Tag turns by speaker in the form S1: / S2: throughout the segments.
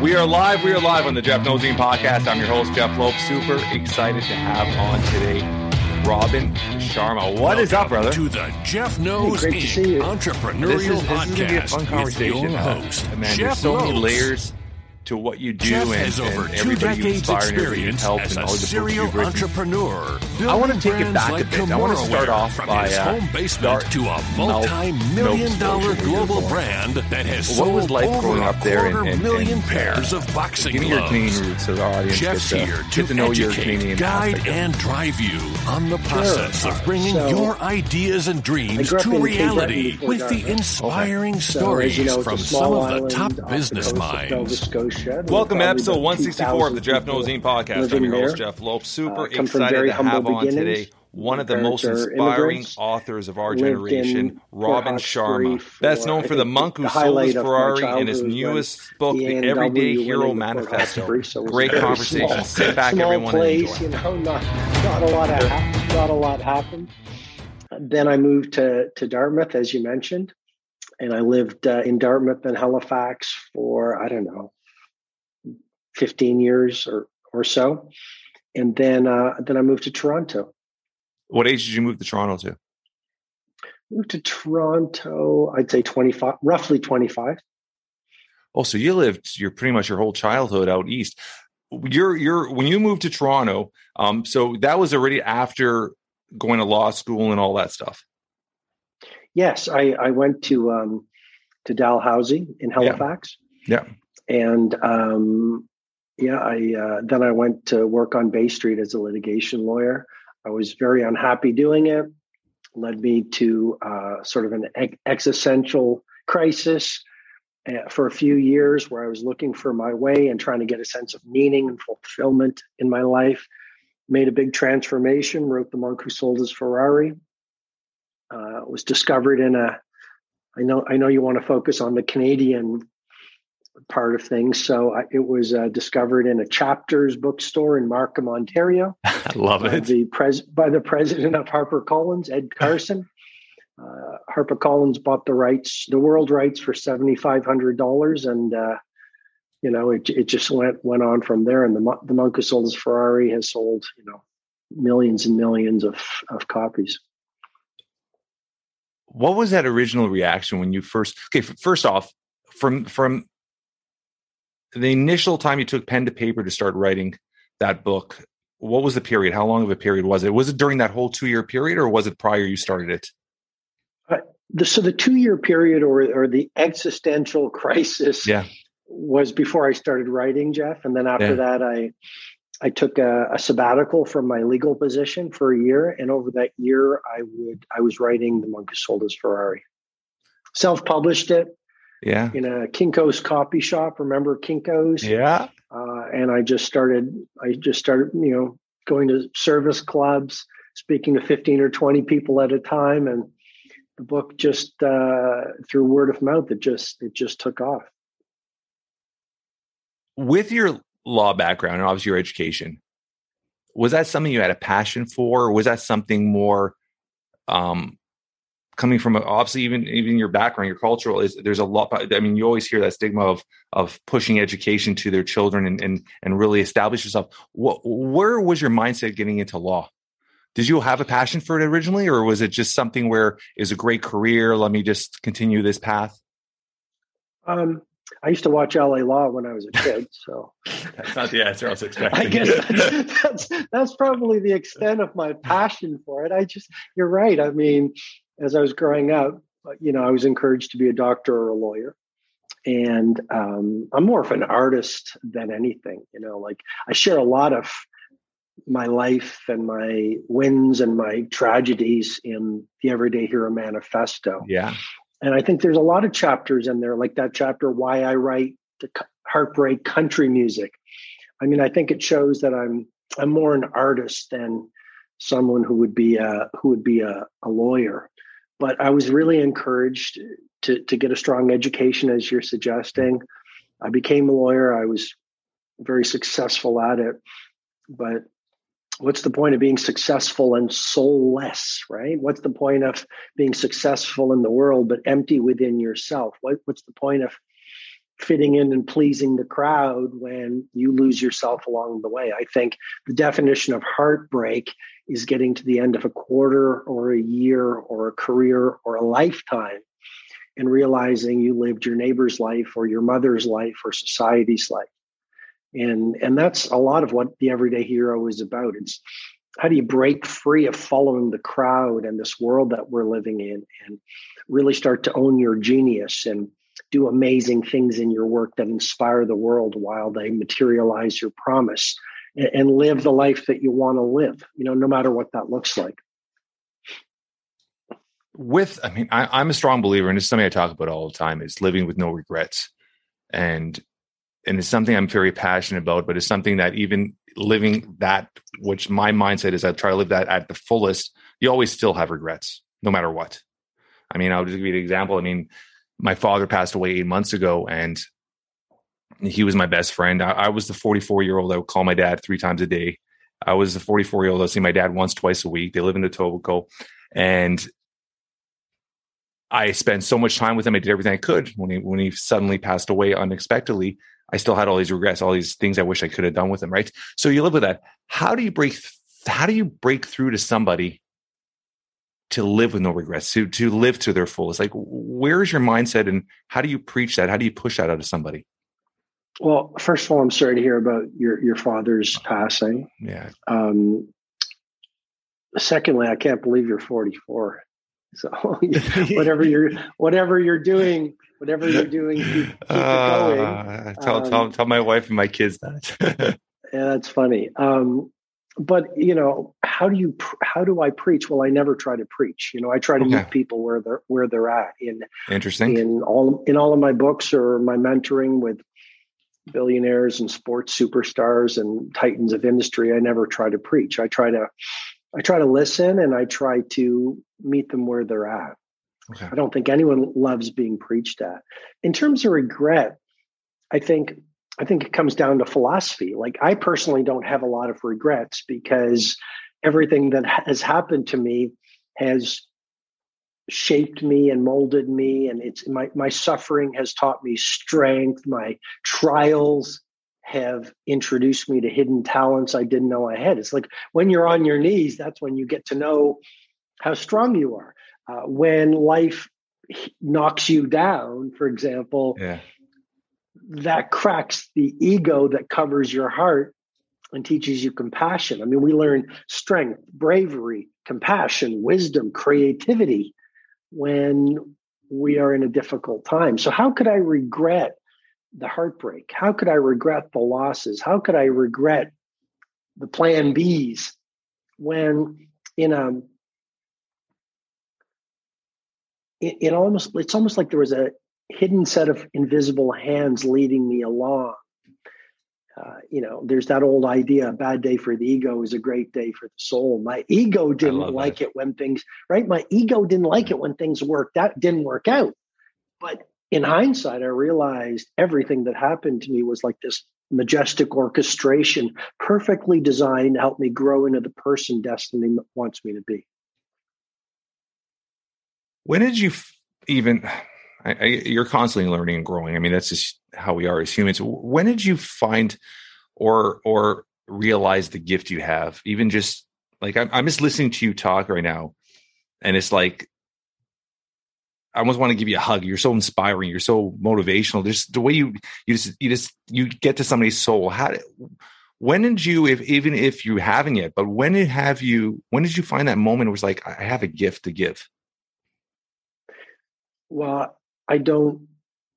S1: We are live. We are live on the Jeff Nosine podcast. I'm your host, Jeff Lope. Super excited to have on today Robin Sharma. What
S2: Welcome
S1: is up, brother?
S2: To the Jeff Knows
S3: Hey, great to see
S2: Inc. Entrepreneurial
S1: This is, this is
S2: Podcast
S1: gonna be a fun
S2: with
S1: conversation.
S2: your
S1: Uh,
S2: host,
S1: man,
S2: Jeff
S1: there's so many layers to what you do,
S2: Jeff
S1: and,
S2: has over
S1: and
S2: two decades
S1: inspire and everybody you
S2: experience as a serial entrepreneur.
S1: I wanna take it back a
S2: like
S1: bit. I wanna start off
S2: from
S1: by,
S2: his
S1: uh,
S2: home basement
S1: start
S2: to a multi-million dollar
S1: Scotia, where you're
S2: global brand that has
S1: What
S2: sold
S1: was life
S2: over
S1: growing up there and- and-
S2: million
S1: uh,
S2: pairs of boxing
S1: me your. Canadian roots so the audience
S2: Jeff's
S1: gets, uh,
S2: here
S1: get
S2: to
S1: to know your
S2: educate,
S1: Canadian
S2: guide,
S1: aspect
S2: and drive you on the process of bringing
S3: So,
S2: your ideas and dreams to
S3: in Cape Breton
S2: reality with the inspiring stories
S3: as you know, it's a
S2: from some of the top business
S3: coast of Nova
S2: minds.
S3: There's
S1: Welcome to episode 164 of the Jeff Nozine podcast. I'm your host. Jeff Lope. Super
S3: Uh, come from
S1: excited to have on today one of the most inspiring authors of our generation, Robin Sharma. Best known for the monk who sold his
S3: highlight of my
S1: Ferrari in
S3: childhood
S1: his newest book, The Everyday Hero Manifesto.
S3: Hawkesbury, so it was
S1: Great conversation.
S3: small-
S1: Sit back,
S3: small
S1: everyone, and
S3: place,
S1: enjoy.
S3: You know, not not a lot of hap- not a lot happened. Then I moved to to Dartmouth, as you mentioned, and I lived uh, in Dartmouth and Halifax for I don't know, fifteen years or or so, and then uh, then I moved to Toronto.
S1: What age did you move to Toronto to?
S3: Moved to Toronto, I'd say twenty five, roughly twenty five.
S1: Oh, so you lived your pretty much your whole childhood out east. You're you're when you moved to Toronto, um, so that was already after going to law school and all that stuff.
S3: Yes, I, I went to um, to Dalhousie in Halifax.
S1: Yeah.
S3: and um, yeah, I uh, then I went to work on Bay Street as a litigation lawyer. I was very unhappy doing it. Led me to uh, sort of an ex- existential crisis uh, for a few years, where I was looking for my way and trying to get a sense of meaning and fulfillment in my life. Made a big transformation. Wrote the monk who sold his Ferrari uh, was discovered in a I know I know you want to focus on the Canadian part of things so I, it was uh, discovered in a chapters bookstore in Markham Ontario
S1: I love it.
S3: the pres- by the president of HarperCollins Ed Carson uh, HarperCollins bought the rights the world rights for $7500 and uh, you know it, it just went went on from there and the the monk who sold his Ferrari has sold you know millions and millions of of copies
S1: What was that original reaction when you first? Okay, first off, from from the initial time you took pen to paper to start writing that book, what was the period? How long of a period was it? Was it during that whole two year period, or was it prior you started it?
S3: Uh, the, so the two year period or or the existential crisis
S1: Yeah.
S3: was before I started writing, Jeff, and then after
S1: Yeah.
S3: that, I I took a, a sabbatical from my legal position for a year, and over that year, I would I was writing the monk who sold his Ferrari. Self published it
S1: Yeah,
S3: in a Kinko's coffee shop. Remember Kinko's?
S1: yeah.
S3: uh, and I just started. I just started, you know, going to service clubs, speaking to fifteen or twenty people at a time, and the book just uh, through word of mouth, it just it just took off.
S1: With your law background and obviously your education, was that something you had a passion for, or was that something more um, coming from obviously even even your background, your cultural is there's a lot. I mean, you always hear that stigma of of pushing education to their children and and, and really establish yourself. What, where was your mindset getting into law? Did you have a passion for it originally, or was it just something where is a great career? Let me just continue this path.
S3: Um, I used to watch LA Law when I was a kid, so
S1: That's not the answer I was expecting.
S3: I guess that's, that's that's probably the extent of my passion for it. I just you're right. I mean, as I was growing up, you know, I was encouraged to be a doctor or a lawyer. And um, I'm more of an artist than anything, you know, like I share a lot of my life and my wins and my tragedies in the Everyday Hero Manifesto.
S1: yeah,
S3: And I think there's a lot of chapters in there, like that chapter, Why I Write the Heartbreak Country Music. I mean, I think it shows that I'm I'm more an artist than someone who would be a who would be a, a lawyer. But I was really encouraged to to get a strong education, as you're suggesting. I became a lawyer. I was very successful at it. But what's the point of being successful and soulless, right? What's the point of being successful in the world but empty within yourself? What, what's the point of fitting in and pleasing the crowd when you lose yourself along the way. I think the definition of heartbreak is getting to the end of a quarter or a year or a career or a lifetime and realizing you lived your neighbor's life or your mother's life or society's life. And and that's a lot of what the everyday hero is about. It's how do you break free of following the crowd and this world that we're living in and really start to own your genius and do amazing things in your work that inspire the world while they materialize your promise and, and live the life that you want to live, you know, no matter what that looks like.
S1: With, I mean, I, I'm a strong believer, and it's something I talk about all the time, is living with no regrets. And and it's something I'm very passionate about, but it's something that even living that, which my mindset is I try to live that at the fullest, you always still have regrets, no matter what. I mean, I'll just give you an example. I mean, my father passed away eight months ago and he was my best friend. I, I was the 44 year old I would call my dad three times a day. I was the 44 year old I would see my dad once, twice a week. They live in Etobicoke. And I spent so much time with him. I did everything I could. When he when he suddenly passed away unexpectedly, I still had all these regrets, all these things I wish I could have done with him. Right. So you live with that. How do you break? How do you break through to somebody to live with no regrets, to to live to their fullest? Like, where's your mindset, and how do you preach that? How do you push that out of somebody?
S3: Well, first of all, I'm sorry to hear about your your father's passing.
S1: Yeah.
S3: Um, secondly, I can't believe you're 44. So whatever you're whatever you're doing, whatever you're doing, keep, keep uh, it going.
S1: Tell, um, tell tell my wife and my kids that.
S3: yeah, that's funny. Um, but you know how do you how do i preach well i never try to preach you know i try to okay. meet people where they're where they're at in
S1: interesting
S3: in all in all of my books or my mentoring with billionaires and sports superstars and titans of industry i never try to preach i try to i try to listen and i try to meet them where they're at okay. i don't think anyone loves being preached at in terms of regret i think I think it comes down to philosophy. Like I personally don't have a lot of regrets because everything that has happened to me has shaped me and molded me and it's my my suffering has taught me strength my trials have introduced me to hidden talents I didn't know I had. It's like when you're on your knees, that's when you get to know how strong you are. Uh, when life knocks you down, for example,
S1: yeah
S3: that cracks the ego that covers your heart and teaches you compassion. I mean, we learn strength, bravery, compassion, wisdom, creativity when we are in a difficult time. So, how could I regret the heartbreak? How could I regret the losses? How could I regret the plan Bs when in a it, it almost it's almost like there was a hidden set of invisible hands leading me along. Uh, you know, there's that old idea: a bad day for the ego is a great day for the soul. My ego didn't like that. it when things right. My ego didn't like it when things worked out didn't work out. But in hindsight, I realized everything that happened to me was like this majestic orchestration, perfectly designed to help me grow into the person destiny wants me to be.
S1: When did you even? I, I, you're constantly learning and growing. I mean, that's just how we are as humans. When did you find or or realize the gift you have? Even just like I'm, I'm just listening to you talk right now, and it's like I almost want to give you a hug. You're so inspiring. You're so motivational. Just the way you you just you just you get to somebody's soul. How when did you, if even if you haven't yet, but when did have you? When did you find that moment? It was like I have a gift to give.
S3: Well, I don't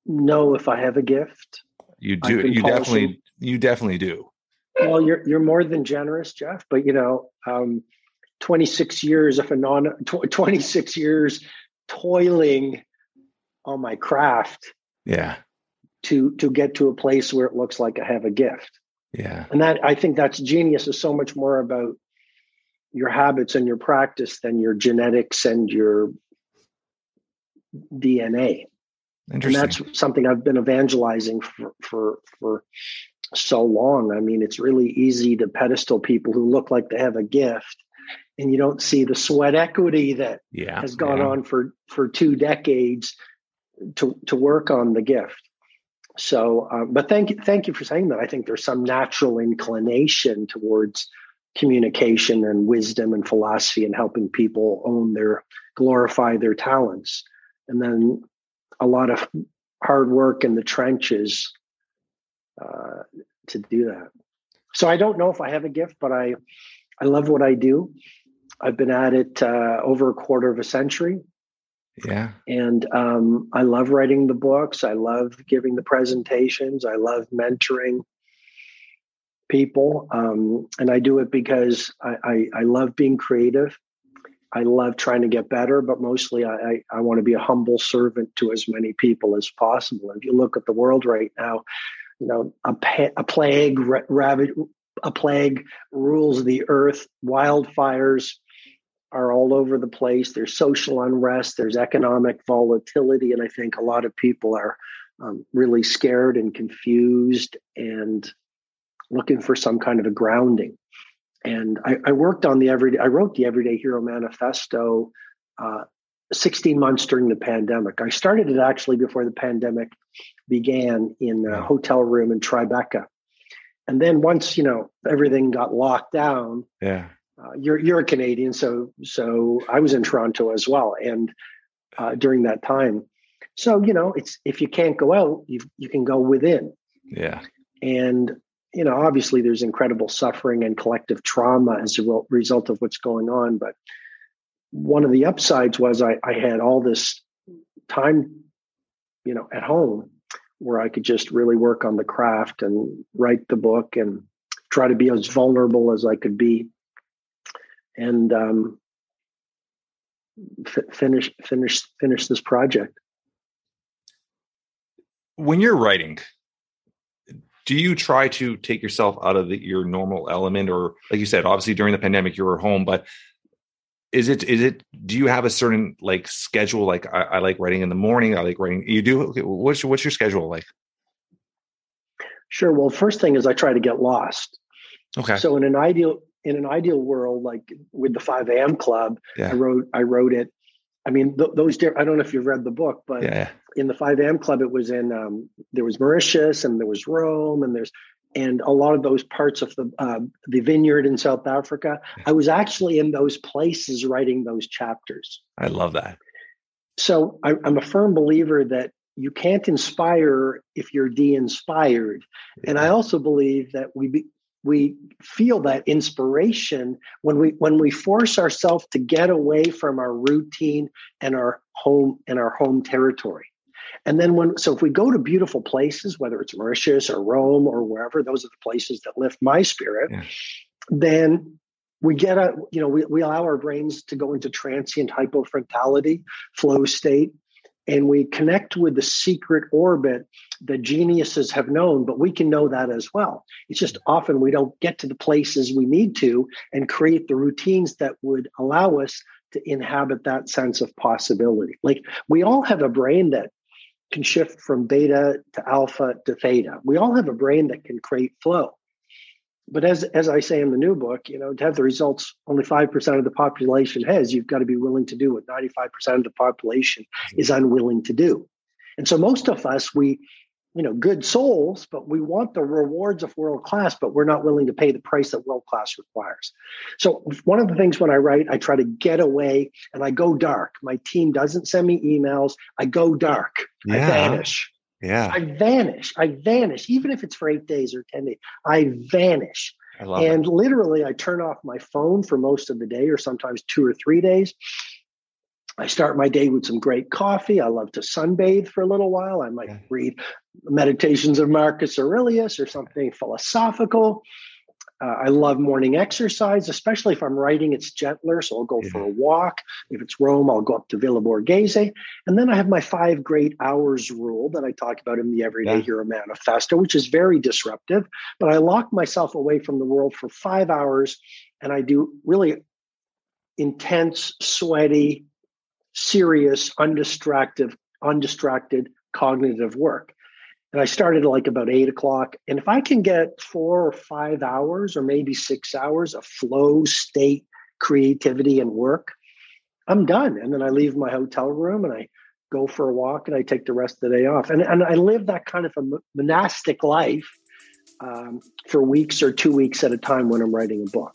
S3: know if I have a gift.
S1: You do. You definitely. You definitely do.
S3: Well, you're you're more than generous, Jeff. But you know, um, 26 years of a non 26 years toiling on my craft.
S1: Yeah.
S3: To to get to a place where it looks like I have a gift.
S1: Yeah.
S3: And that I think that's genius is so much more about your habits and your practice than your genetics and your DNA and that's something I've been evangelizing for, for for so long. I mean, it's really easy to pedestal people who look like they have a gift, and you don't see the sweat equity that
S1: yeah,
S3: has gone
S1: yeah.
S3: on for for two decades to to work on the gift. so, um, but thank you, thank you for saying that. I think there's some natural inclination towards communication and wisdom and philosophy and helping people own their glorify their talents, and then a lot of hard work in the trenches uh, to do that. So I don't know if I have a gift, but I I love what I do. I've been at it uh, over a quarter of a century.
S1: Yeah.
S3: And um, I love writing the books. I love giving the presentations. I love mentoring people. Um, and I do it because I, I, I, love being creative. I love trying to get better, but mostly I, I, I want to be a humble servant to as many people as possible. If you look at the world right now, you know, a, a plague, ravage, a plague rules the earth, wildfires, are all over the place. There's social unrest, there's economic volatility, and I think a lot of people are um, really scared and confused and looking for some kind of a grounding. And I, I worked on the everyday. I wrote the Everyday Hero Manifesto uh, 16 months during the pandemic. I started it actually before the pandemic began in a hotel room in Tribeca. And then once you know everything got locked down,
S1: yeah,
S3: uh, you're you're a Canadian, so so I was in Toronto as well, and uh, during that time, so you know, it's if you can't go out, you you can go within.
S1: Yeah,
S3: and you know, obviously, there's incredible suffering and collective trauma as a result of what's going on. But one of the upsides was I, I had all this time, you know, at home where I could just really work on the craft and write the book and try to be as vulnerable as I could be and um, finish finish finish this project.
S1: When you're writing, do you try to take yourself out of the, your normal element, or like you said, obviously during the pandemic you were home, but is it is it do you have a certain like schedule like I, I, like writing in the morning i like writing you do what's your, what's your schedule like
S3: sure well first thing is i try to get lost
S1: okay
S3: so in an ideal in an ideal world, like with the 5 a.m. club, yeah. I wrote I wrote it. I mean, th- those. I don't know if you've read the book, but
S1: yeah.
S3: in the 5 a.m. club, it was in um, there was Mauritius and there was Rome and there's and a lot of those parts of the uh, the vineyard in South Africa. I was actually in those places writing those chapters.
S1: I love that.
S3: So I, I'm a firm believer that you can't inspire if you're de-inspired, yeah. and I also believe that we be, we feel that inspiration when we when we force ourselves to get away from our routine and our home and our home territory and then when so if we go to beautiful places whether it's mauritius or rome or wherever those are the places that lift my spirit yeah. then we get a you know we, we allow our brains to go into transient hypofrontality flow state and we connect with the secret orbit that geniuses have known, but we can know that as well. It's just often we don't get to the places we need to and create the routines that would allow us to inhabit that sense of possibility. Like we all have a brain that can shift from beta to alpha to theta. We all have a brain that can create flow but as as I say in the new book, you know, to have the results only five percent of the population has, you've got to be willing to do what ninety five percent of the population is unwilling to do. And so most of us, we, you know, good souls, but we want the rewards of world class, but we're not willing to pay the price that world class requires. So one of the things when I write, I try to get away and I go dark. My team doesn't send me emails. I go dark. Yeah. I vanish.
S1: Yeah.
S3: I vanish. I vanish, even if it's for eight days or 10 days. I vanish.
S1: I love
S3: and
S1: it.
S3: literally, I turn off my phone for most of the day or sometimes two or three days. I start my day with some great coffee. I love to sunbathe for a little while. I might yeah. read Meditations of Marcus Aurelius or something philosophical. Uh, I love morning exercise, especially if I'm writing, it's gentler. So I'll go yeah. for a walk. If it's Rome, I'll go up to Villa Borghese. And then I have my five great hours rule that I talk about in the Everyday yeah. Hero Manifesto, which is very disruptive. But I lock myself away from the world for five hours and I do really intense, sweaty, serious, undistracted, undistracted cognitive work and I started like about eight o'clock. And if I can get four or five hours or maybe six hours of flow state creativity and work, I'm done. And then I leave my hotel room and I go for a walk, and I take the rest of the day off. And and I live that kind of a monastic life um, for weeks or two weeks at a time when I'm writing a book.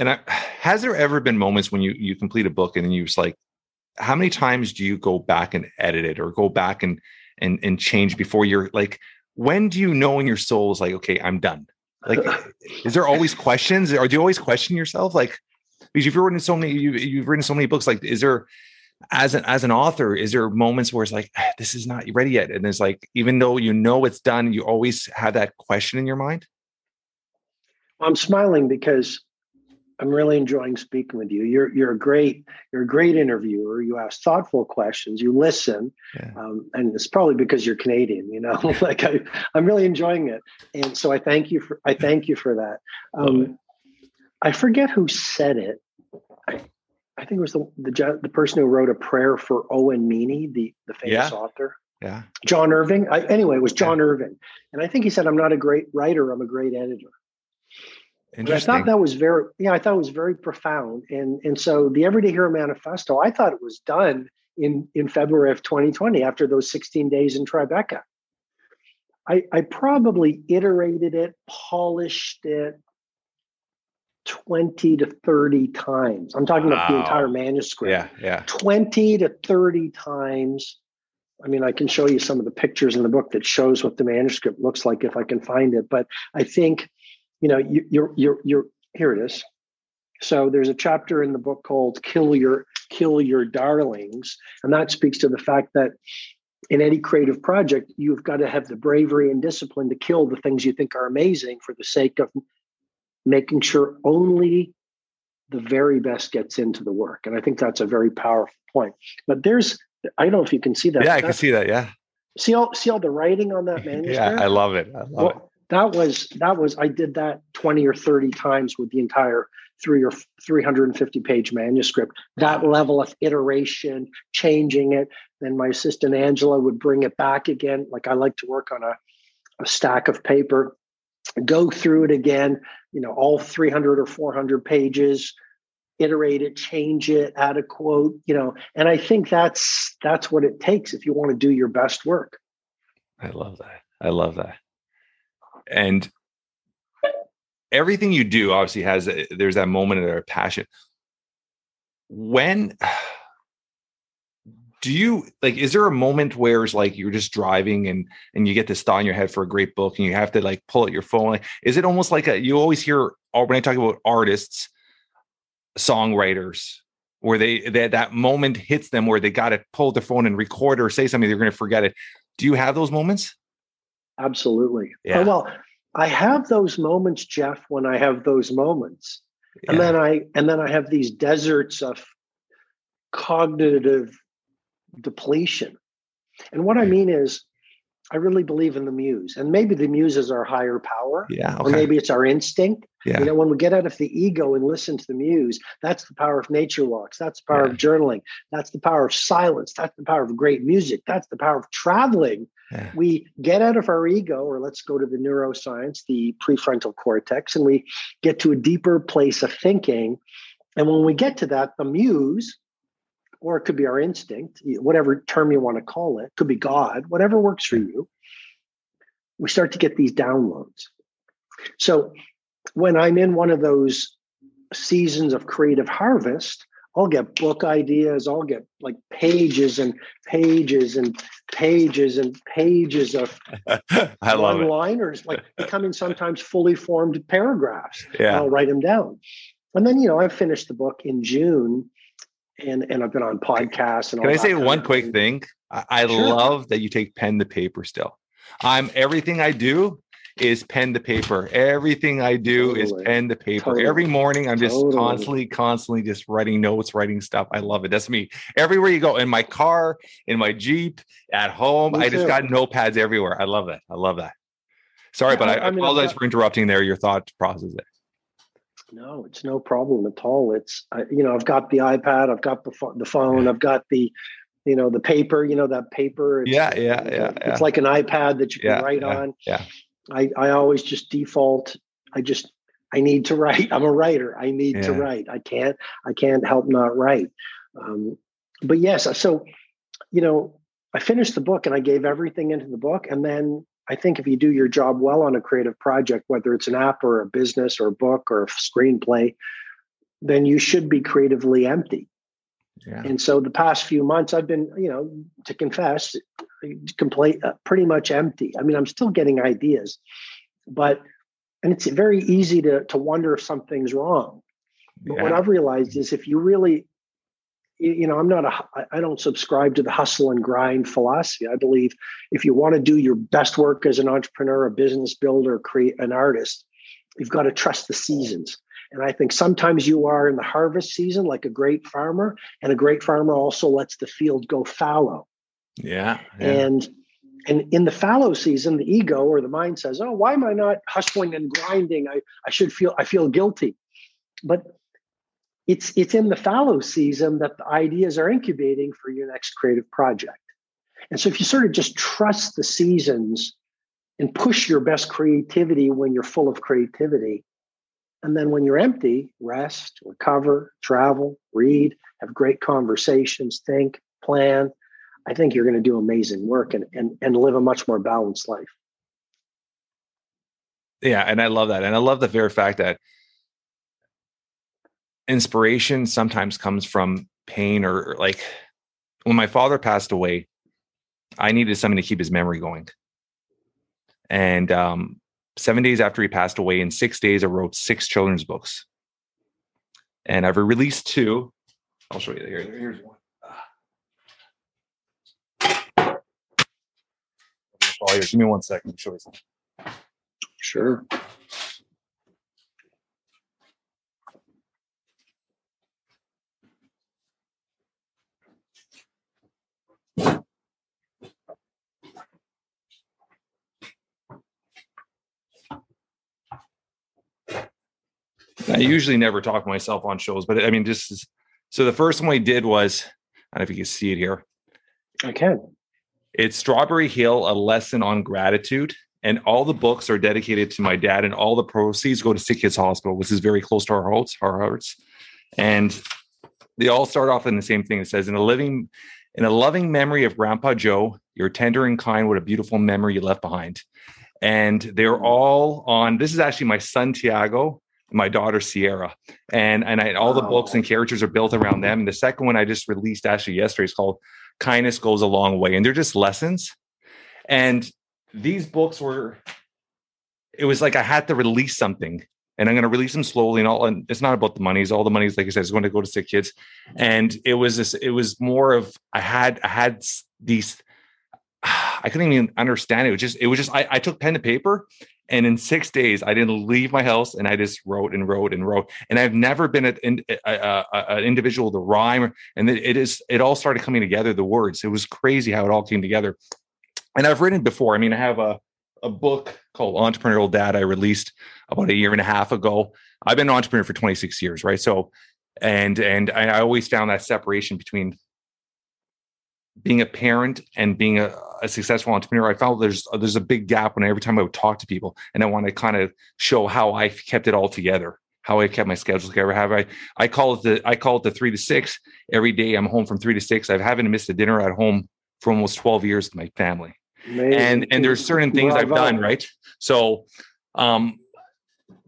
S1: And I, has there ever been moments when you you complete a book and then you just like, how many times do you go back and edit it or go back and and and change before you're like, when do you know in your soul is like, okay, I'm done? Like, is there always questions, or do you always question yourself? Like, because you've written so many, you, you've written so many books. Like, is there as an as an author, is there moments where it's like, ah, this is not ready yet, and it's like, even though you know it's done, you always have that question in your mind.
S3: I'm smiling because I'm really enjoying speaking with you. You're you're a great you're a great interviewer. You ask thoughtful questions. You listen, yeah. um, and it's probably because you're Canadian. You know, like I I'm really enjoying it, and so I thank you for I thank you for that. Um, I forget who said it. I, I think it was the, the the person who wrote a prayer for Owen Meany, the the famous
S1: yeah.
S3: author.
S1: Yeah,
S3: John Irving. I, anyway, it was John yeah. Irving, and I think he said, "I'm not a great writer. I'm a great editor." I thought that was very, yeah, I thought it was very profound. And and so the Everyday Hero Manifesto, I thought it was done in in February of 2020 after those 16 days in Tribeca. I, I probably iterated it, polished it 20 to 30 times. I'm talking wow. about the entire manuscript.
S1: Yeah, yeah.
S3: 20 to 30 times. I mean, I can show you some of the pictures in the book that shows what the manuscript looks like if I can find it. But I think you know, you, you're you're you're here it is. So there's a chapter in the book called "Kill Your Kill Your Darlings," and that speaks to the fact that in any creative project, you've got to have the bravery and discipline to kill the things you think are amazing for the sake of making sure only the very best gets into the work. And I think that's a very powerful point. But there's, I don't know if you can see that.
S1: Yeah, I can see that. Yeah.
S3: See all see all the writing on that manuscript.
S1: yeah, I love it. I love well, it
S3: that was that was i did that 20 or 30 times with the entire three or 350 page manuscript. That level of iteration changing it then my assistant angela would bring it back again. Like i like to work on a, a stack of paper go through it again you know all 300 or 400 pages iterate it change it add a quote you know and i think that's that's what it takes if you want to do your best work.
S1: I love that. I love that and everything you do obviously has there's that moment of their passion. When do you like is there a moment where it's like you're just driving and and you get this thought in your head for a great book and you have to like pull out your phone? Is it almost like a you always hear when i talk about artists songwriters where they that that moment hits them where they got to pull their phone and record or say something they're going to forget it. Do you have those moments
S3: Absolutely.
S1: Oh, yeah.
S3: Oh, well, I have those moments, Jeff, when I have those moments. Yeah. And then I and then I have these deserts of cognitive depletion. And what I mean is I really believe in the muse. And maybe the muse is our higher power.
S1: Yeah. Okay.
S3: Or maybe it's our instinct.
S1: Yeah.
S3: You know, when we get out of the ego and listen to the muse, that's the power of nature walks. That's the power yeah. of journaling. That's the power of silence. That's the power of great music. That's the power of traveling
S1: yeah.
S3: We get out of our ego, or let's go to the neuroscience, the prefrontal cortex, and we get to a deeper place of thinking. And when we get to that, the muse, or it could be our instinct, whatever term you want to call it, could be God, whatever works for you, we start to get these downloads. So when I'm in one of those seasons of creative harvest, I'll get book ideas. I'll get like pages and pages and pages and pages of
S1: I love
S3: liners, like becoming sometimes fully formed paragraphs.
S1: Yeah.
S3: I'll write them down. And then, you know, I finished the book in June and, and I've been on podcasts and
S1: Can I say one quick thing? I, I sure. love that you take pen to paper still. I'm everything I do is pen to paper. Everything I do is pen to paper.
S3: Totally.
S1: Every morning, I'm just
S3: Totally.
S1: constantly, constantly just writing notes, writing stuff. I love it. That's me. Everywhere you go, in my car, in my Jeep, at home,
S3: Me
S1: I just
S3: too.
S1: got notepads everywhere. I love that. I love that. Sorry,
S3: Yeah,
S1: but I,
S3: I-
S1: I
S3: mean,
S1: apologize for interrupting there. Your thought process there.
S3: No, it's no problem at all. It's I, you know I've got the iPad, I've got the the phone, I've got the you know the paper. You know that paper. It's,
S1: Yeah, yeah, yeah,
S3: It's
S1: yeah.
S3: like an iPad that you can
S1: Yeah,
S3: write
S1: yeah,
S3: on.
S1: yeah.
S3: I I always just default. I just I need to write. I'm a writer. I need to write. I can't I can't help not write. Um, but yes, so you know I finished the book and I gave everything into the book, and then I think if you do your job well on a creative project, whether it's an app or a business or a book or a screenplay, then you should be creatively empty.
S1: Yeah.
S3: And so the past few months, I've been, you know, to confess, complete, uh, pretty much empty. I mean, I'm still getting ideas, but and it's very easy to to wonder if something's wrong. But what I've realized is if you really, you you know, I'm not a, I don't subscribe to the hustle and grind philosophy. I believe if you want to do your best work as an entrepreneur, a business builder, create an artist, you've got to trust the seasons. And I think sometimes you are in the harvest season, like a great farmer, and a great farmer also lets the field go fallow.
S1: Yeah. yeah.
S3: And and in the fallow season, the ego or the mind says, "Oh, why am I not hustling and grinding? I I should feel I feel guilty." But it's it's in the fallow season that the ideas are incubating for your next creative project. And so if you sort of just trust the seasons and push your best creativity when you're full of creativity, and then when you're empty, rest, recover, travel, read, have great conversations, think, plan. I think you're going to do amazing work and, and, and live a much more balanced life.
S1: Yeah, and I love that. And I love the very fact that inspiration sometimes comes from pain or, or like when my father passed away, I needed something to keep his memory going. And um, seven days after he passed away, in six days, I wrote six children's books. And I've released two. I'll show you here. Here's one. Here, give me one second. Show you something.
S3: Sure.
S1: I usually never talk myself on shows, but I mean, just is, so the first one we did was I don't know if you can see it here.
S3: I can.
S1: It's Strawberry Hill, a lesson on gratitude. And all the books are dedicated to my dad, and all the proceeds go to Sick Kids Hospital, which is very close to our hearts. Our hearts, and they all start off in the same thing. It says, "In a living, in a loving memory of Grandpa Joe, you're tender and kind. What a beautiful memory you left behind." And they're all on. This is actually my son Tiago, my daughter Sierra, and and I, all the books and oh. characters are built around them. And the second one I just released actually yesterday is called "Kindness Goes a Long Way," and they're just lessons. And these books were it was like I had to release something and I'm going to release them slowly and all. And it's not about the monies. All the money's, like I said, is going to go to sick kids. And it was this, it was more of, I had, I had these, I couldn't even understand it. It was just, it was just, I, I took pen to paper and in six days, I didn't leave my house and I just wrote and wrote and wrote. And I've never been an, an individual to rhyme. And it is, it all started coming together, the words. It was crazy how it all came together. And I've written before. I mean, I have a, a book called Entrepreneurial Dad I released about a year and a half ago. I've been an entrepreneur for 26 years, right? So, and and I always found that separation between being a parent and being a, a successful entrepreneur. I found there's there's a big gap when every time I would talk to people, and I want to kind of show how I kept it all together, how I kept my schedule together. Have I? I call it the I call it the three to six. Every day I'm home from three to six. I haven't missed a dinner at home for almost 12 years with my family
S3: Amazing.
S1: and and there's certain things I've done right. So, um,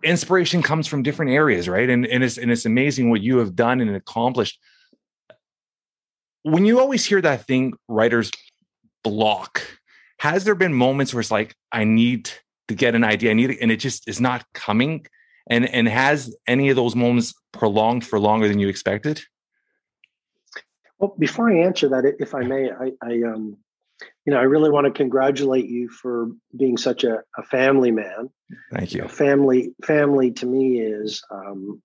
S1: inspiration comes from different areas, right? And and it's and it's amazing what you have done and accomplished. When you always hear that thing, writer's block, has there been moments where it's like I need to get an idea, I need it, and it just is not coming? And and has any of those moments prolonged for longer than you expected?
S3: Well, before I answer that, if I may, I, I um, You know, I really want to congratulate you for being such a, a family man.
S1: Thank you.
S3: Family, family to me is um,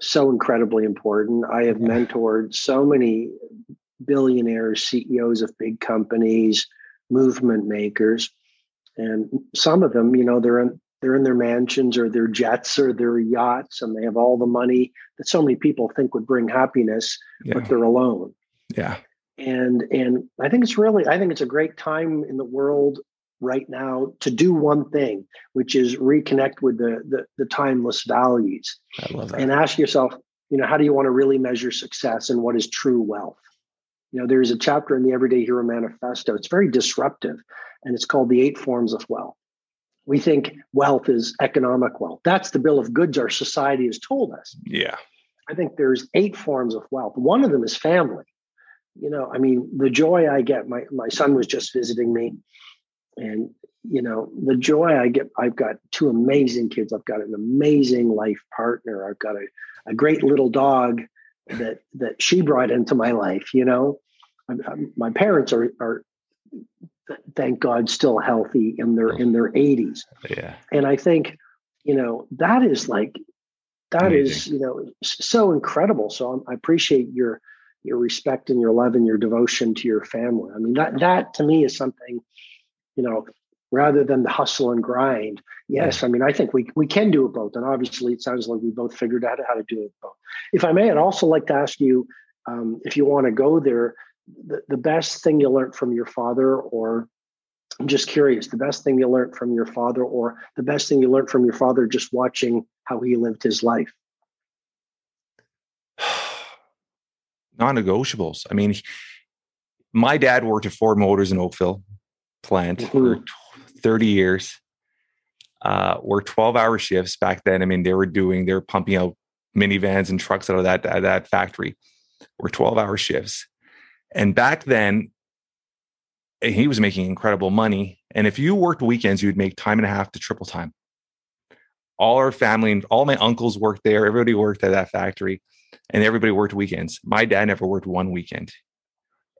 S3: so incredibly important. I have mentored so many billionaires, CEOs of big companies, movement makers, and some of them, you know, they're in they're in their mansions or their jets or their yachts, and they have all the money that so many people think would bring happiness,
S1: Yeah.
S3: but they're alone.
S1: Yeah.
S3: And and I think it's really I think it's a great time in the world right now to do one thing, which is reconnect with the the, the timeless values
S1: I love that.
S3: and ask yourself, you know, how do you want to really measure success and what is true wealth? You know, there's a chapter in the Everyday Hero Manifesto. It's very disruptive, and it's called the Eight Forms of Wealth. We think wealth is economic wealth. That's the bill of goods our society has told us.
S1: yeah.
S3: I think there's eight forms of wealth. One of them is family. You know, I mean, the joy I get. My my son was just visiting me, and you know, the joy I get. I've got two amazing kids. I've got an amazing life partner. I've got a, a great little dog that that she brought into my life. You know, I'm, I'm- my parents are are thank God still healthy in their in their 80s
S1: Yeah.
S3: and i think you know that is like that is
S1: Amazing.
S3: you know so incredible so I'm- i appreciate your your respect and your love and your devotion to your family i mean that that to me is something you know rather than the hustle and grind yes i mean i think we we can do it both and obviously it sounds like we both figured out how to do it both if i may i'd also like to ask you um, if you want to go there the, the best thing you learned from your father or i'm just curious the best thing you learned from your father or the best thing you learned from your father just watching how he lived his life?
S1: Non-negotiables. I mean, my dad worked at Ford Motors in Oakville plant for
S3: Mhm.
S1: tw- 30 years. Uh, worked 12 hour shifts back then. I mean, they were doing, they were pumping out minivans and trucks out of that, that, that factory. Worked 12 hour shifts. And back then, he was making incredible money. And if you worked weekends, you'd make time and a half to triple time. All our family and all my uncles worked there. Everybody worked at that factory and everybody worked weekends. My dad never worked one weekend.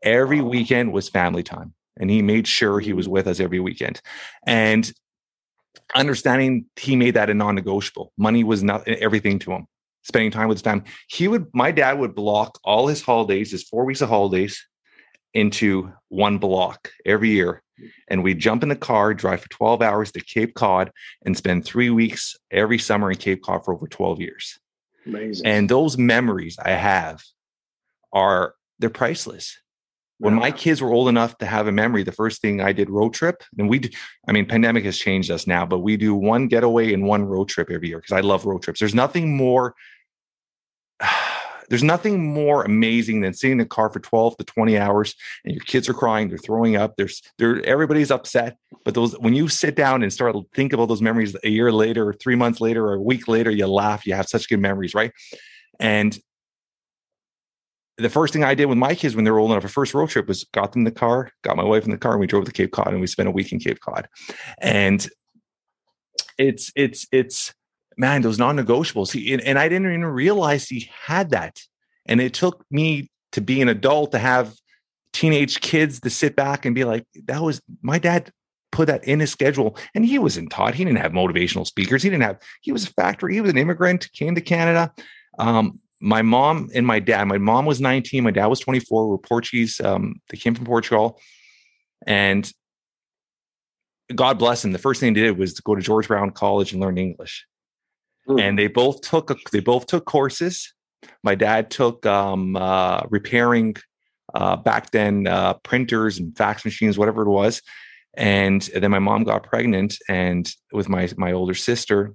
S1: Every weekend was family time, and he made sure he was with us every weekend. And understanding he made that a non-negotiable. Money was not everything to him. Spending time with his family. He would. My dad would block all his holidays, his four weeks of holidays, into one block every year. And we'd jump in the car, drive for 12 hours to Cape Cod, and spend three weeks every summer in Cape Cod for over 12 years
S3: amazing
S1: and those memories i have are they're priceless when my kids were old enough to have a memory the first thing i did road trip and we I mean pandemic has changed us now but we do one getaway and one road trip every year because i love road trips. There's nothing more there's nothing more amazing than sitting in the car for 12 to 20 hours and your kids are crying they're throwing up there's they're everybody's upset but those when you sit down and start to think about those memories a year later or three months later or a week later you laugh you have such good memories right? And the first thing I did with my kids when they were old enough, a first road trip was got them in the car, got my wife in the car, and we drove to Cape Cod and we spent a week in Cape Cod. And it's it's it's man, those non-negotiables. And, and I didn't even realize he had that. And it took me to be an adult to have teenage kids to sit back and be like, that was my dad put that in his schedule. And he wasn't taught. He didn't have motivational speakers. He didn't have, he was a factory, he was an immigrant, came to Canada. Um, my mom and my dad, my mom was 19, my dad was 24, were Portuguese. Um, they came from Portugal. And God bless them. The first thing they did was to go to George Brown College and learn English.
S3: Hmm.
S1: And they both took a, they both took courses. My dad took um, uh, repairing uh, back then uh, printers and fax machines, whatever it was. And then my mom got pregnant and with my my older sister,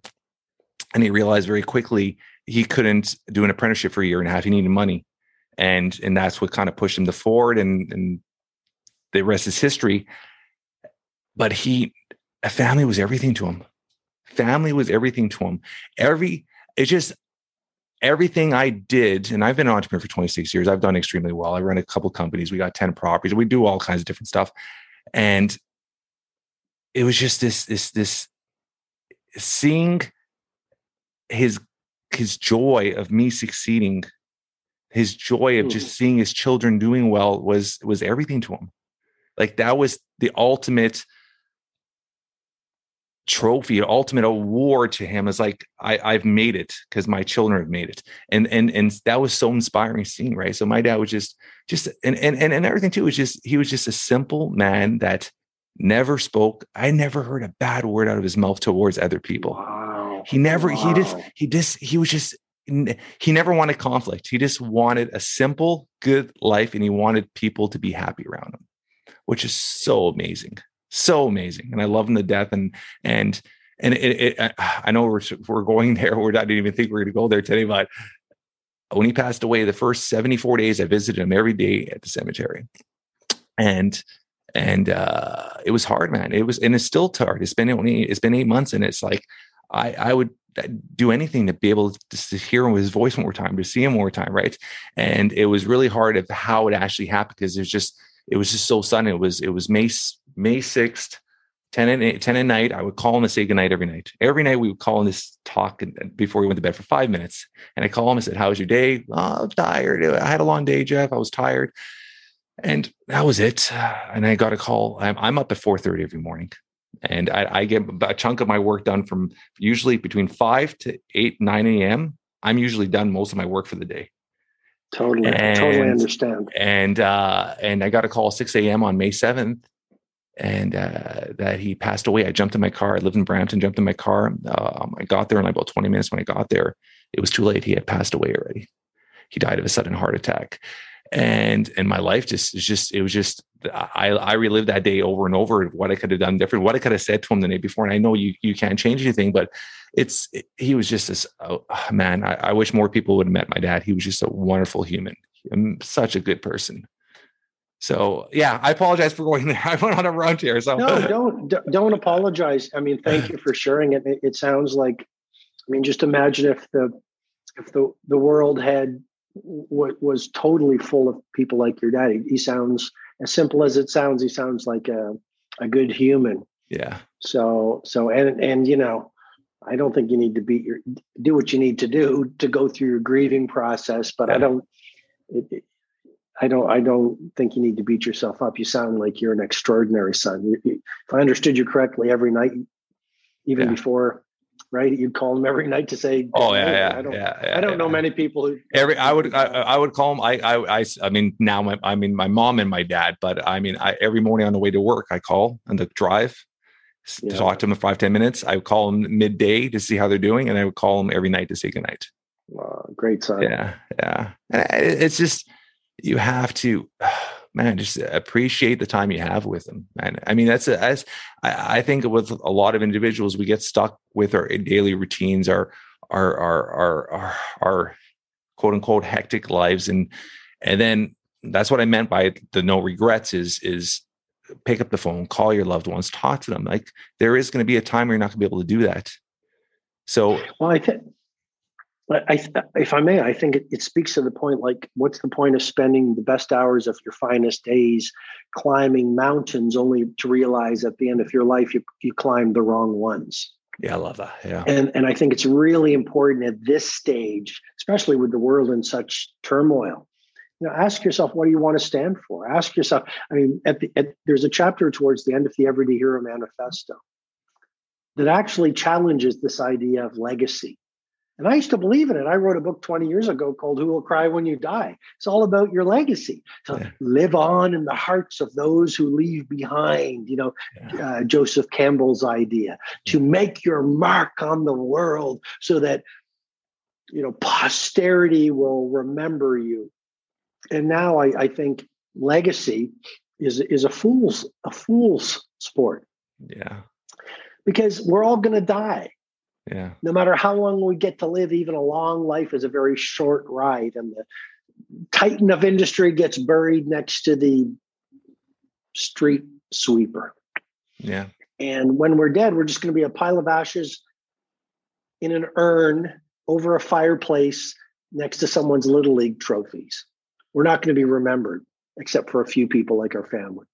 S1: and he realized very quickly he couldn't do an apprenticeship for a year and a half. He needed money, and and that's what kind of pushed him to Ford, and and the rest is history. But he, a family was everything to him. Family was everything to him. Every it's just everything I did, and I've been an entrepreneur for 26 years. I've done extremely well. I run a couple companies. We got 10 properties. We do all kinds of different stuff. And it was just this, this, this seeing his his joy of me succeeding, his joy of just mm-hmm. seeing his children doing well was was everything to him. Like that was the ultimate trophy, ultimate award to him is like I, I've made it because my children have made it, and and and that was so inspiring seeing right. So my dad was just just and and and, and everything too was just he was just a simple man that never spoke. I never heard a bad word out of his mouth towards other people.
S3: Wow.
S1: He never
S3: Wow.
S1: he just he just he was just he never wanted conflict. He just wanted a simple, good life, and he wanted people to be happy around him, which is so amazing, so amazing. And I love him to death. And and and it, it I- I know we're we're going there. We're not I didn't even think we are going to go there today, but when he passed away, the first seventy four days, I visited him every day at the cemetery, and and uh it was hard, man. It was and it's still hard. It's been only it's been eight months, and it's like I I would uh, do anything to be able to, to hear his voice one more time, to see him one more time, right? And it was really hard of how it actually happened because it was just it was just so sudden. It was it was May May sixth, 10 and 8, 10 at night. I would call him to say goodnight every night. Every night we would call him this talk and, before we went to bed for five minutes. And I call him and said, How was your day? Oh, I'm tired. I had a long day, Jeff. I was tired. And that was it. And I got a call. I'm, I'm up at 4:30 every morning. And I, I get a chunk of my work done from usually between 5 to 8, 9 a.m. I'm usually done most of my work for the day.
S3: Totally,
S1: and, totally
S3: understand.
S1: And uh, and I got a call 6 a.m. on May 7th and uh, that he passed away. I jumped in my car. I lived in Brampton, jumped in my car. Um, I got there in about 20 minutes. When I got there, it was too late. He had passed away already. He died of a sudden heart attack. And and my life just is just it was just I I relived that day over and over what I could have done different, what I could have said to him the night before. And I know you you can't change anything, but it's he was just this oh, man. I, I wish more people would have met my dad. He was just a wonderful human, Um, such a good person. So yeah, I apologize for going there. I went on a rant here. So
S3: No, don't don't- don't apologize. I mean, thank you for sharing it. It, it sounds like, I mean, just imagine if the if the the world had what was totally full of people like your daddy. He sounds as simple as it sounds. He sounds like a a good human.
S1: yeah,
S3: So so and and you know, I don't think you need to beat your do what you need to do to go through your grieving process. But I don't. It, it- I don't. I don't think you need to beat yourself up. You sound like you're an extraordinary son. You, you, if I understood you correctly, every night, even
S1: Yeah.
S3: before, right, you'd call him every night to say,
S1: oh yeah,
S3: night."
S1: yeah,
S3: I don't.
S1: yeah, yeah,
S3: I don't know
S1: yeah.
S3: many people who
S1: Every I would I, I would call him. I, I I I mean now my I mean my mom and my dad, but I mean I every morning on the way to work I call on the drive to talk to them for five ten minutes. I would call them midday to see how they're doing, and I would call them every night to say goodnight.
S3: uh, great son.
S1: Yeah, yeah. And it's just you have to, man, just appreciate the time you have with them. Man, I mean that's a, as I, I think with a lot of individuals, we get stuck with our daily routines, our our our our our, our quote unquote hectic lives, and and then that's what I meant by the no regrets is is pick up the phone, call your loved ones, talk to them. Like there is going to be a time where you're not going to be able to do that. So
S3: Well, I think, but I, th- if I may, I think it, it speaks to the point. Like, what's the point of spending the best hours of your finest days climbing mountains, only to realize at the end of your life you you climbed the wrong ones?
S1: yeah, I love that. Yeah,
S3: And and I think it's really important at this stage, especially with the world in such turmoil. You know, ask yourself, what do you want to stand for? Ask yourself. I mean, at the at, there's a chapter towards the end of the Everyday Hero Manifesto that actually challenges this idea of legacy. And I used to believe in it. I wrote a book 20 years ago called Who Will Cry When You Die? It's all about your legacy. To
S1: Yeah.
S3: live on in the hearts of those who leave behind, you know,
S1: Yeah.
S3: uh, Joseph Campbell's idea to make your mark on the world so that, you know, posterity will remember you. And now I, I think legacy is, is a fool's, a fool's sport
S1: yeah,
S3: because we're all going to die
S1: yeah.
S3: no matter how long we get to live, even a long life is a very short ride. And the titan of industry gets buried next to the street sweeper.
S1: Yeah.
S3: And when we're dead, we're just going to be a pile of ashes in an urn over a fireplace next to someone's little league trophies. We're not going to be remembered except for a few people like our family.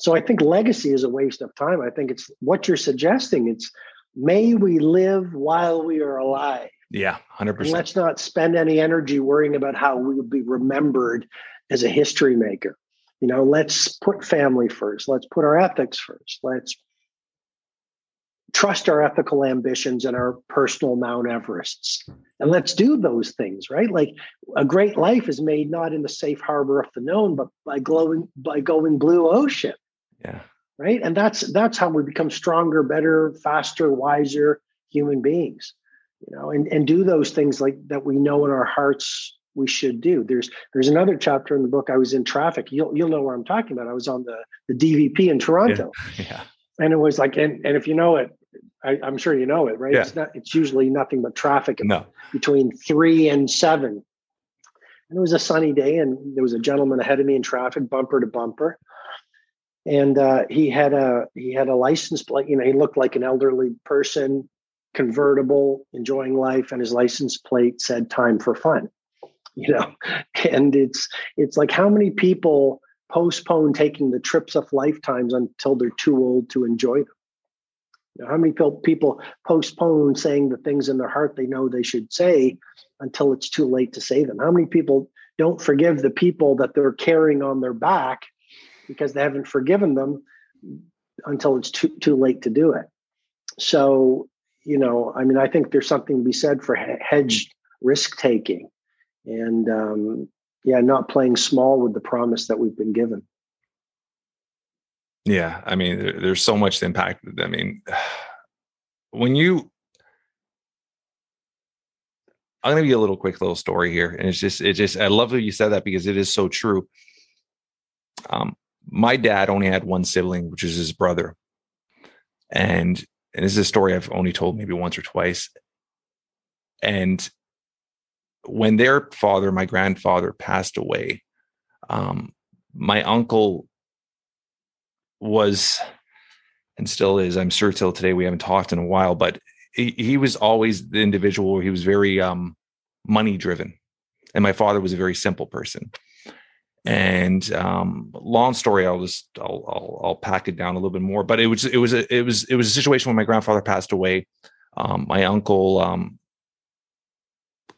S3: So I think legacy is a waste of time. I think it's what you're suggesting. It's may we live while we are alive.
S1: Yeah. Hundred
S3: And
S1: percent.
S3: let's not spend any energy worrying about how we would be remembered as a history maker. You know, let's put family first. Let's put our ethics first. Let's trust our ethical ambitions and our personal Mount Everests. And let's do those things, right? Like a great life is made not in the safe harbor of the known, but by glowing by going blue ocean.
S1: Yeah.
S3: Right. And that's that's how we become stronger, better, faster, wiser human beings. You know, and, and do those things like that we know in our hearts we should do. There's there's another chapter in the book. I was in traffic. You'll you'll know where I'm talking about. I was on the the DVP in Toronto.
S1: Yeah. yeah.
S3: And it was like, and, and if you know it, I, am sure you know it, right?
S1: Yeah.
S3: It's not. It's usually nothing but traffic
S1: No.
S3: between three and seven. And it was a sunny day, and there was a gentleman ahead of me in traffic, bumper to bumper, and uh, he had a he had a license plate. You know, he looked like an elderly person, convertible, enjoying life, and his license plate said "Time for Fun." You know, and it's it's like how many people postpone taking the trips of lifetimes until they're too old to enjoy them. How many people postpone saying the things in their heart they know they should say until it's too late to say them? How many people don't forgive the people that they're carrying on their back because they haven't forgiven them until it's too too late to do it? So, you know, I mean, I think there's something to be said for hedged risk taking, and um, yeah, not playing small with the promise that we've been given.
S1: Yeah, I mean, there, there's so much impact. I mean, when you, I'm gonna give you a little quick little story here, and it's just, it just, I love that you said that because it is so true. Um, my dad only had one sibling, which is his brother, and and this is a story I've only told maybe once or twice. And when their father, my grandfather, passed away, um, my uncle was and still is i'm sure till today we haven't talked in a while but he, he was always the individual he was very um, money driven. And my father was a very simple person and um, long story i'll just I'll, I'll, I'll pack it down a little bit more. But it was it was a, it was it was a situation when my grandfather passed away. Um, my uncle um,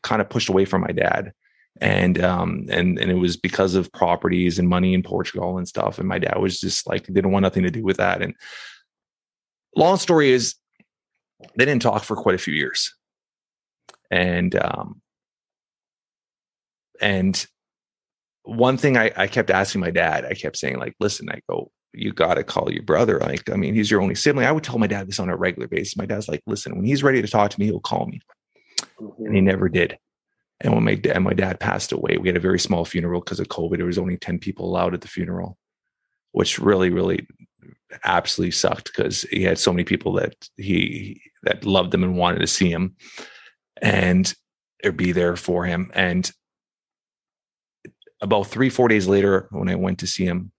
S1: kind of pushed away from my dad. And um and and it was because of properties and money in Portugal and stuff. And my dad was just like didn't want nothing to do with that. And long story is they didn't talk for quite a few years. And um and one thing I, I kept asking my dad i kept saying like listen i go you got to call your brother like i mean he's your only sibling. I would tell my dad this on a regular basis. My dad's like listen when he's ready to talk to me he'll call me. And he mm-hmm. never did. And when my dad, my dad passed away, we had a very small funeral because of COVID. There was only 10 people allowed at the funeral, which really, really absolutely sucked because he had so many people that he that loved him and wanted to see him and or be there for him. And about three, four days later, when I went to see him,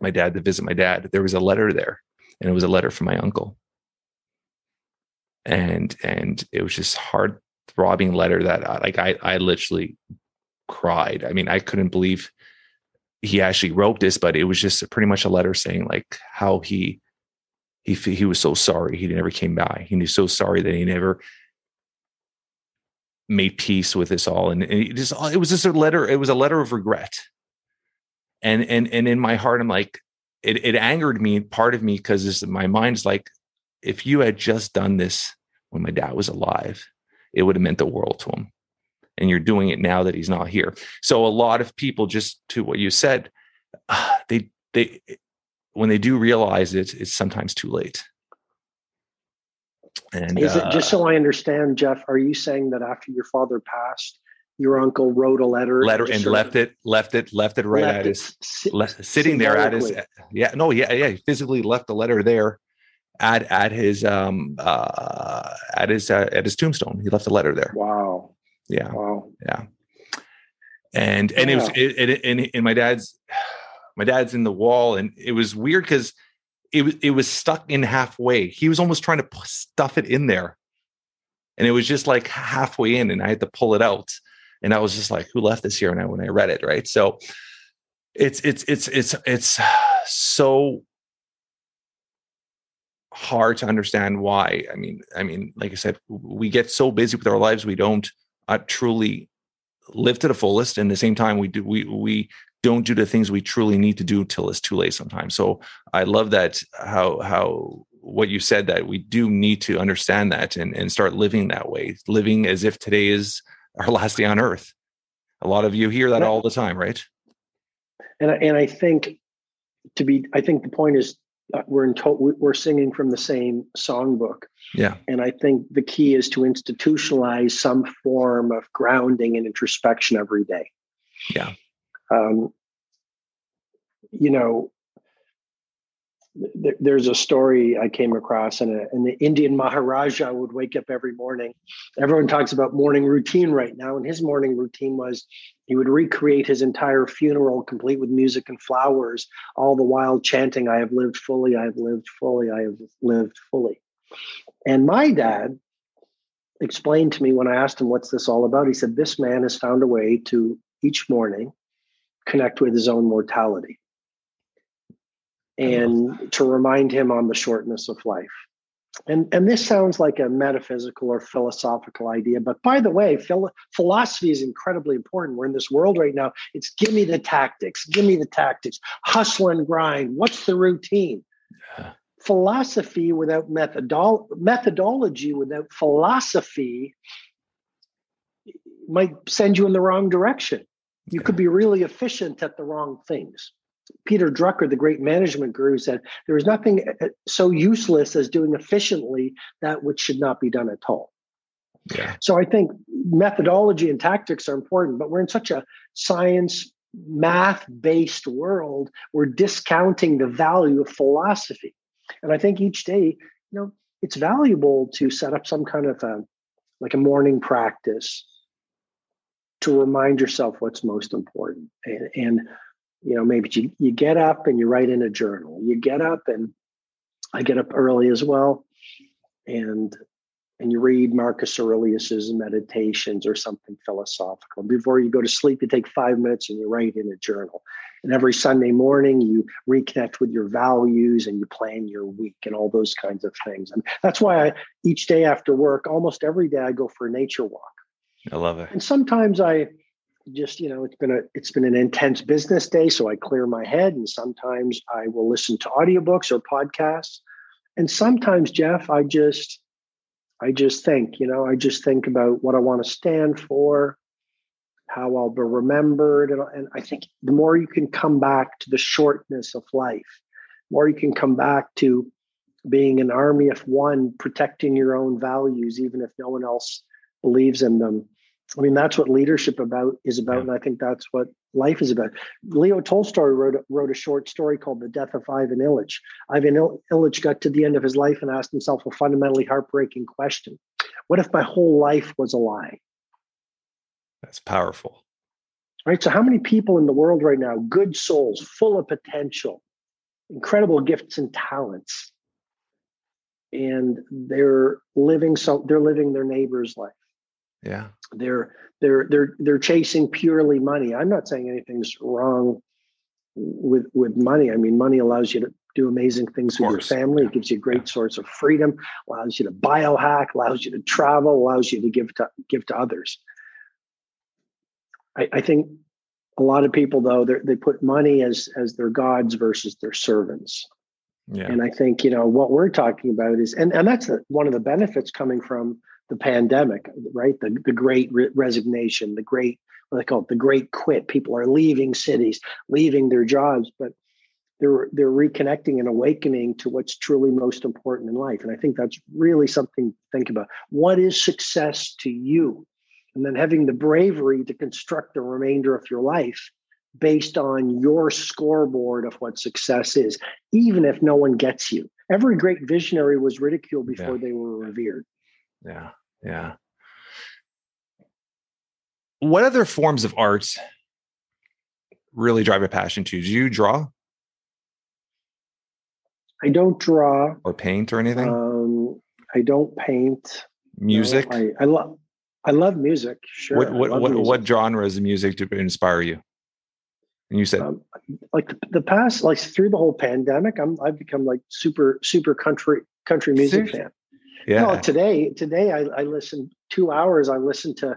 S1: my dad to visit my dad, there was a letter there. And it was a letter from my uncle. And and it was just heart throbbing letter that I, like I I literally cried. I mean, I couldn't believe he actually wrote this, but it was just pretty much a letter saying like how he he he was so sorry he never came by. He was so sorry that he never made peace with this all, and, it just it was just a letter. It was a letter of regret. And and and in my heart, I'm like, it it angered me, part of me, because my mind's like, if you had just done this when my dad was alive, it would have meant the world to him. And you're doing it now that he's not here. So a lot of people, just to what you said, they they when they do realize it, it's sometimes too late. And
S3: is it
S1: uh,
S3: just so I understand, Jeff? Are you saying that after your father passed, your uncle wrote a letter,
S1: letter
S3: just
S1: and left it, left it, left it right
S3: left
S1: at
S3: it
S1: his
S3: si-
S1: sitting there at his yeah no yeah yeah he physically left the letter there at at his um uh at his uh, at his tombstone. He left a letter there.
S3: Wow,
S1: yeah.
S3: Wow.
S1: yeah. And and it was it, it and, and my dad's my dad's in the wall and it was weird because it was it was stuck in halfway. He was almost trying to stuff it in there. And it was just like halfway in and i had to pull it out. And i was just like who left this here? And I, when i read it right? So it's it's it's it's it's so hard to understand why. I mean i mean like i said we get so busy with our lives we don't uh, truly live to the fullest. And at the same time we do we we don't do the things we truly need to do till it's too late sometimes. So I love that how how what you said that we do need to understand that and, and start living that way, living as if today is our last day on earth. A lot of you hear that all the time, right?
S3: And and I think to be, I think the point is uh, we're in to- we're singing from the same songbook.
S1: Yeah.
S3: And I think the key is to institutionalize some form of grounding and introspection every day.
S1: Yeah.
S3: Um, you know, th- there's a story I came across, and, the Indian Maharaja would wake up every morning. Everyone talks about morning routine right now, and his morning routine was he would recreate his entire funeral, complete with music and flowers, all the while chanting, I have lived fully, I have lived fully, I have lived fully. And my dad explained to me when I asked him, What's this all about? He said, This man has found a way to each morning connect with his own mortality and to remind him on the shortness of life. And, and this sounds like a metaphysical or philosophical idea, but by the way, philo- philosophy is incredibly important. We're in this world right now. It's give me the tactics, give me the tactics, hustle and grind. What's the routine?
S1: Yeah.
S3: Philosophy without methodol- methodology, without philosophy, might send you in the wrong direction. You could be really efficient at the wrong things. Peter Drucker, the great management guru, said there is nothing uh, so useless as doing efficiently that which should not be done at all.
S1: Yeah.
S3: So I think methodology and tactics are important, but we're in such a science, math based world, we're discounting the value of philosophy. And I think each day, you know, it's valuable to set up some kind of a like a morning practice to remind yourself what's most important. And, and you know, maybe you, you get up and you write in a journal. You get up and I get up early as well. And and you read Marcus Aurelius's meditations or something philosophical. Before you go to sleep, you take five minutes and you write in a journal. And every Sunday morning, you reconnect with your values and you plan your week and all those kinds of things. And that's why I, each day after work, almost every day, I go for a nature walk.
S1: I love it.
S3: And sometimes I just, you know, it's been a it's been an intense business day, so I clear my head. And sometimes I will listen to audiobooks or podcasts. And sometimes, Jeff, I just I just think, you know, I just think about what I want to stand for, how I'll be remembered. And, and I think the more you can come back to the shortness of life, more you can come back to being an army of one, protecting your own values, even if no one else believes in them. I mean, that's what leadership about is about,
S1: Yeah.
S3: and I think that's what life is about. Leo Tolstoy wrote a- wrote a short story called "The Death of Ivan Ilyich." Ivan Il- Ilyich got to the end of his life and asked himself a fundamentally heartbreaking question: What if my whole life was a lie?
S1: That's powerful.
S3: Right. So, how many people in the world right now, good souls, full of potential, incredible gifts and talents, and they're living so they're living their neighbor's life.
S1: Yeah.
S3: they're they're they're they're chasing purely money. I'm not saying anything's wrong with with money. I mean money allows you to do amazing things with your family.
S1: Yeah.
S3: it gives you a great source of freedom allows you to biohack allows you to travel allows you to give to give to others. I, I think a lot of people though they put money as as their gods versus their servants.
S1: Yeah.
S3: and I think, you know, what we're talking about is, and, and that's the, one of the benefits coming from the pandemic, right? The, the great re- resignation, the great, what they call it, the great quit. People are leaving cities, leaving their jobs, but they're, they're reconnecting and awakening to what's truly most important in life. And I think that's really something to think about. What is success to you? And then having the bravery to construct the remainder of your life based on your scoreboard of what success is, even if no one gets you. Every great visionary was ridiculed before
S1: Yeah.
S3: they were revered.
S1: Yeah. Yeah. What other forms of art really drive a passion to? Do you draw
S3: I don't draw.
S1: or paint or anything?
S3: Um, I don't paint. no.
S1: music?
S3: I, I love. I love music. Sure.
S1: what what what,
S3: music.
S1: what genres of music do inspire you? And you said,
S3: Um, like the, the past, like through the whole pandemic, I'm I've become like super super country country music
S1: Seriously?
S3: fan.
S1: Yeah.
S3: No, today today I, I listened two hours. I listened to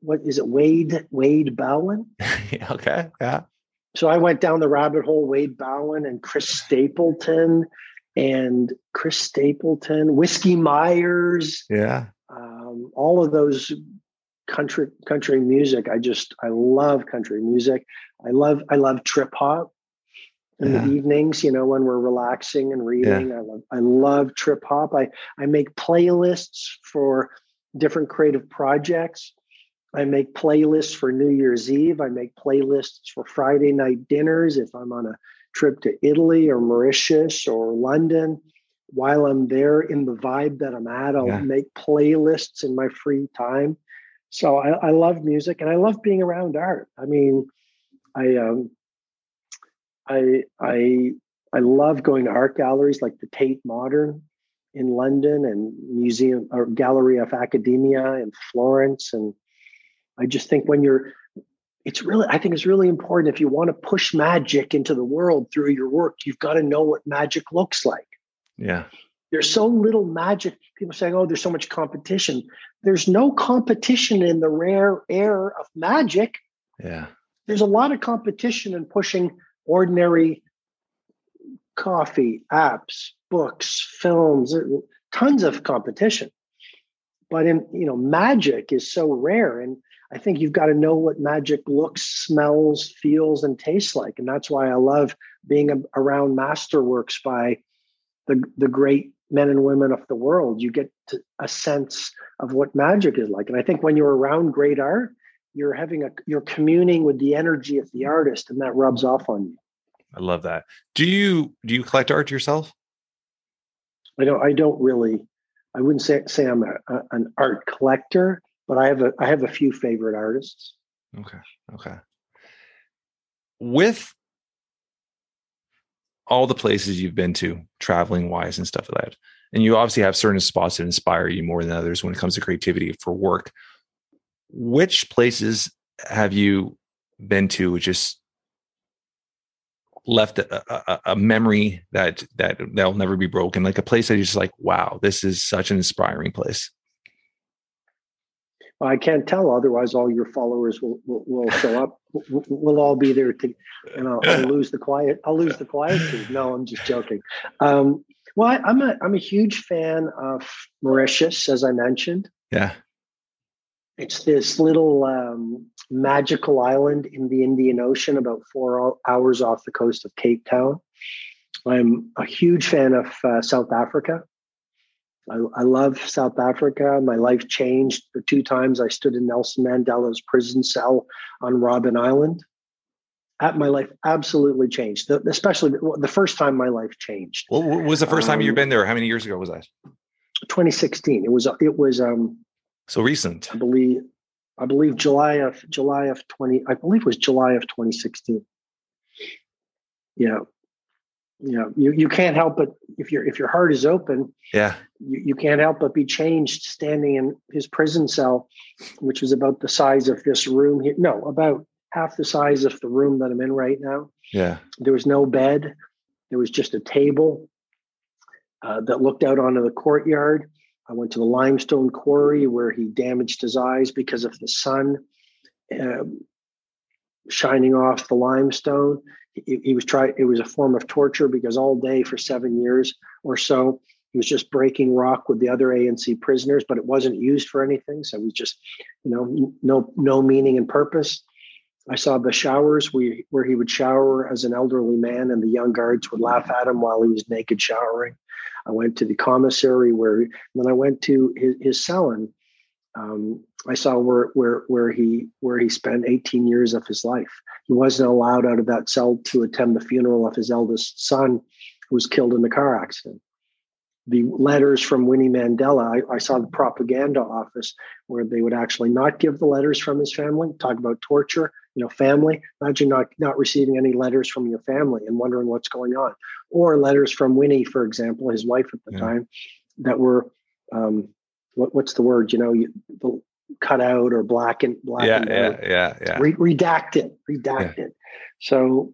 S3: what is it? Wade Wade Bowen.
S1: Okay. Yeah.
S3: so I went down the rabbit hole. Wade Bowen and Chris Stapleton, and Chris Stapleton, Whiskey Myers.
S1: Yeah.
S3: Um, all of those country country music. I just I love country music. I love I love trip hop in
S1: Yeah.
S3: the evenings. You know when we're relaxing and reading. I love I love trip hop. I I make playlists for different creative projects. I make playlists for New Year's Eve. I make playlists for Friday night dinners if I'm on a trip to Italy or Mauritius or London. While I'm there in the vibe that I'm at, I'll
S1: Yeah.
S3: make playlists in my free time. So I, I love music and I love being around art. I mean, I um, I I I love going to art galleries like the Tate Modern in London and Museum or Gallery of Academia in Florence. And I just think when you're it's really I think it's really important if you want to push magic into the world through your work, you've got to know what magic looks like
S1: Yeah.
S3: there's so little magic. People saying, "Oh, there's so much competition." There's no competition in the rare air of magic.
S1: Yeah.
S3: There's a lot of competition in pushing ordinary coffee, apps, books, films, uh, tons of competition. But in you know, magic is so rare, and I think you've got to know what magic looks, smells, feels, and tastes like, and that's why I love being around masterworks by the the great men and women of the world. You get a sense of what magic is like, and I think when you're around great art, you're having a you're communing with the energy of the artist, and that rubs off on you.
S1: I love that. Do you do you collect art yourself?
S3: I don't I don't really I wouldn't say say I'm a, a, an art collector, but I have a I have a few favorite artists.
S1: Okay. Okay. With all the places you've been to, traveling wise and stuff like that, and you obviously have certain spots that inspire you more than others when it comes to creativity for work. Which places have you been to which just left a, a, a memory that that that'll never be broken? Like a place that you're just like, wow, this is such an inspiring place.
S3: I can't tell, otherwise all your followers will will, will show up. We'll, we'll all be there to, and I'll, I'll lose the quiet. I'll lose the quietude. No, I'm just joking. Um, well, I, I'm a I'm a huge fan of Mauritius, as I mentioned.
S1: Yeah.
S3: It's this little um, magical island in the Indian Ocean, about four hours off the coast of Cape Town. I'm a huge fan of uh, South Africa. I, I love South Africa. My life changed the two times I stood in Nelson Mandela's prison cell on Robben Island. At my life absolutely changed, The- especially the the first time my life changed.
S1: What was the first time you've
S3: Um,
S1: been there? How many years ago was that?
S3: 2016. It was it was um,
S1: So recent.
S3: I believe I believe July of July of 20 I believe it was July of 2016. Yeah. Yeah. You you can't help but if your if your heart is open,
S1: Yeah.
S3: you, you can't help but be changed standing in his prison cell, which was about the size of this room here. No, about half the size of the room that I'm in right now.
S1: Yeah.
S3: There was no bed. There was just a table uh, that looked out onto the courtyard. I went to the limestone quarry where he damaged his eyes because of the sun um, shining off the limestone. He, he was trying. It was a form of torture because all day for seven years or so, he was just breaking rock with the other ANC prisoners, but it wasn't used for anything. So it was just, you know, no no meaning and purpose. I saw the showers we, where he would shower as an elderly man, and the young guards would laugh at him while he was naked showering. I went to the commissary where, when I went to his, his um, I saw where where where he where he spent 18 years of his life. He wasn't allowed out of that cell to attend the funeral of his eldest son, who was killed in the car accident. The letters from Winnie Mandela, I, I saw the propaganda office where they would actually not give the letters from his family, talk about torture, you know, family. Imagine not not receiving any letters from your family and wondering what's going on, or letters from Winnie, for example, his wife at the
S1: Yeah.
S3: time, that were um, what, what's the word? You know, you, the, cut out or blackened,
S1: Yeah.
S3: blackened
S1: Yeah.
S3: out,
S1: Yeah. Yeah.
S3: Re- redacted, redacted. So,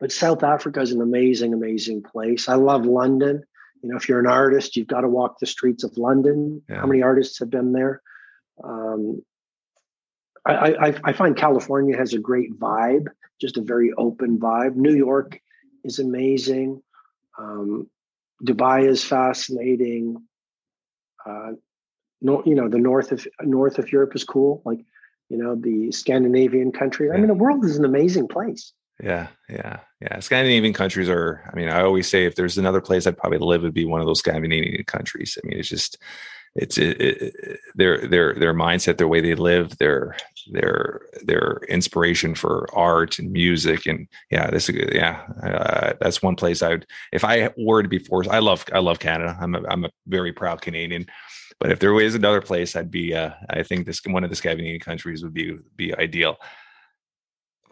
S3: but South Africa is an amazing, amazing place. I love London. You know, if you're an artist, you've got to walk the streets of London.
S1: Yeah.
S3: How many artists have been there? Um, I, I, I find California has a great vibe, just a very open vibe. New York is amazing. Um, Dubai is fascinating. Uh, no, you know the north of north of Europe is cool. Like you know the Scandinavian country. I mean, the world is an amazing place.
S1: Yeah, yeah, yeah. Scandinavian countries are. I mean, I always say if there's another place I'd probably live, it would be one of those Scandinavian countries. I mean, it's just it's it, it, their their their mindset, their way they live, their their their inspiration for art and music, and yeah, this yeah, uh, that's one place I would if I were to be forced. I love I love Canada. I'm a, I'm a very proud Canadian. But if there was another place, I'd be. Uh, I think this one of the Scandinavian countries would be be ideal.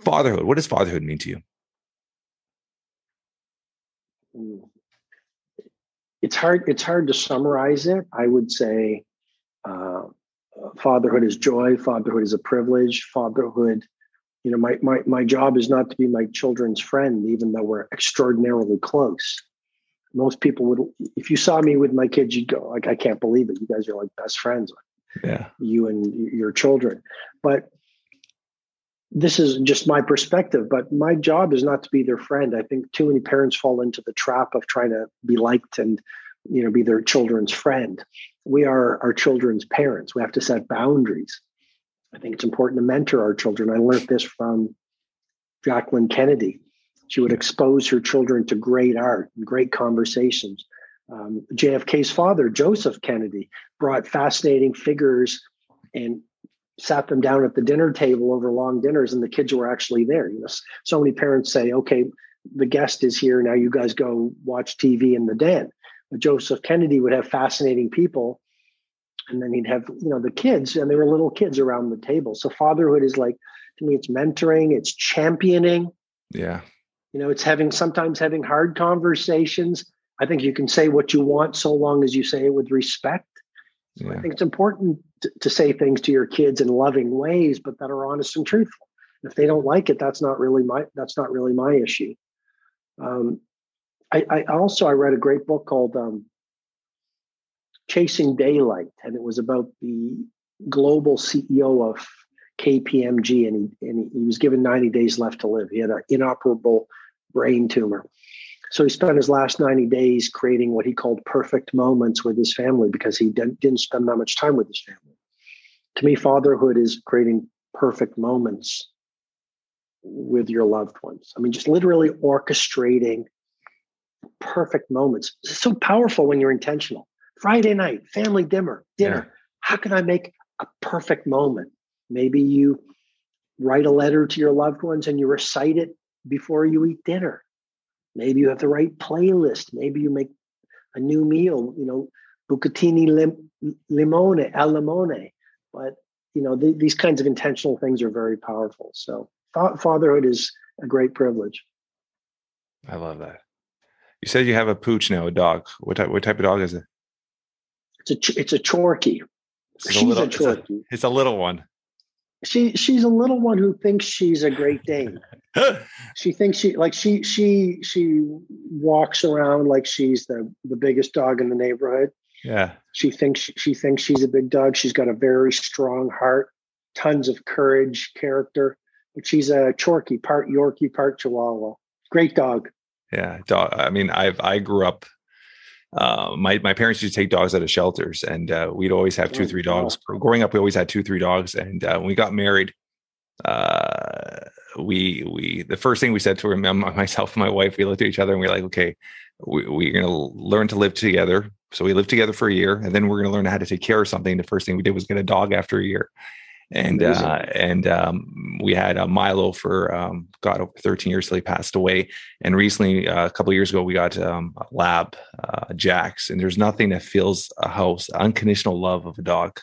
S1: Fatherhood. What does fatherhood mean to you?
S3: It's hard. It's hard to summarize it. I would say, uh, fatherhood is joy. Fatherhood is a privilege. Fatherhood. You know, my, my my job is not to be my children's friend, even though we're extraordinarily close most people would if you saw me with my kids you'd go like i can't believe it you guys are like best friends
S1: yeah
S3: you and your children but this is just my perspective but my job is not to be their friend. I think too many parents fall into the trap of trying to be liked and you know be their children's friend. We are our children's parents. We have to set boundaries. I think it's important to mentor our children. I learned this from jacqueline kennedy. She would expose her children to great art and great conversations. Um, JFK's father, Joseph Kennedy, brought fascinating figures and sat them down at the dinner table over long dinners, and the kids were actually there. You know, so many parents say, "Okay, the guest is here. Now you guys go watch TV in the den." But Joseph Kennedy would have fascinating people, and then he'd have you know the kids, and they were little kids around the table. So fatherhood is like to me, it's mentoring, it's championing.
S1: Yeah
S3: you know, it's having sometimes having hard conversations. I think you can say what you want so long as you say it with respect. So yeah. I think it's important to, to, say things to your kids in loving ways, but that are honest and truthful. If they don't like it, that's not really my that's not really my issue. Um, I, I, also I read a great book called um, Chasing Daylight, and it was about the global CEO of KPMG, and he, and he was given 90 days left to live. He had an inoperable brain tumor. So he spent his last 90 days creating what he called perfect moments with his family because he didn't, didn't spend that much time with his family. To me, fatherhood is creating perfect moments with your loved ones. I mean, just literally orchestrating perfect moments. It's so powerful when you're intentional. Friday night, family dinner, dinner. Yeah. How can I make a perfect moment? Maybe you write a letter to your loved ones and you recite it before you eat dinner. Maybe you have the right playlist. Maybe you make a new meal, you know, bucatini lim- limone, al limone. But, you know, th- these kinds of intentional things are very powerful. So fa- fatherhood is a great privilege.
S1: I love that. You said you have a pooch now, a dog. What type, what type of dog is it?
S3: It's a, ch- it's a Chorky.
S1: She's a little, a Chorky. It's a, it's a little one
S3: she she's a little one who thinks she's a great dane. she thinks she like she she she walks around like she's the the biggest dog in the neighborhood.
S1: Yeah.
S3: She thinks she, she thinks she's a big dog. She's got a very strong heart, tons of courage, character. But she's a Chorky, part Yorkie, part Chihuahua. Great dog.
S1: Yeah, dog. I mean, I've I grew up uh, my my parents used to take dogs out of shelters, and uh, we'd always have two, three dogs. Growing up, we always had two, three dogs, and uh, when we got married, uh, we we the first thing we said to him, myself and my wife, we looked at each other and we are like, okay, we, we're going to learn to live together. So we lived together for a year, and then we're going to learn how to take care of something. The first thing we did was get a dog after a year and uh, and um, we had a Milo for um, God over 13 years till he passed away. And recently, uh, a couple years ago, we got um, a lab, uh, Jax, and there's nothing that feels a house unconditional love of a dog.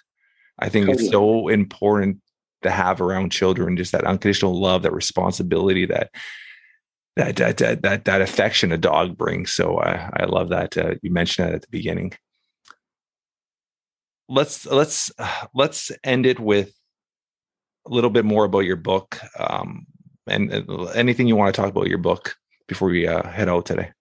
S1: I think totally. it's so important to have around children, just that unconditional love, that responsibility, that that that that that, that affection a dog brings. So I I love that uh, you mentioned that at the beginning. Let's let's let's end it with a little bit more about your book um, and uh, anything you want to talk about your book before we uh, head out today.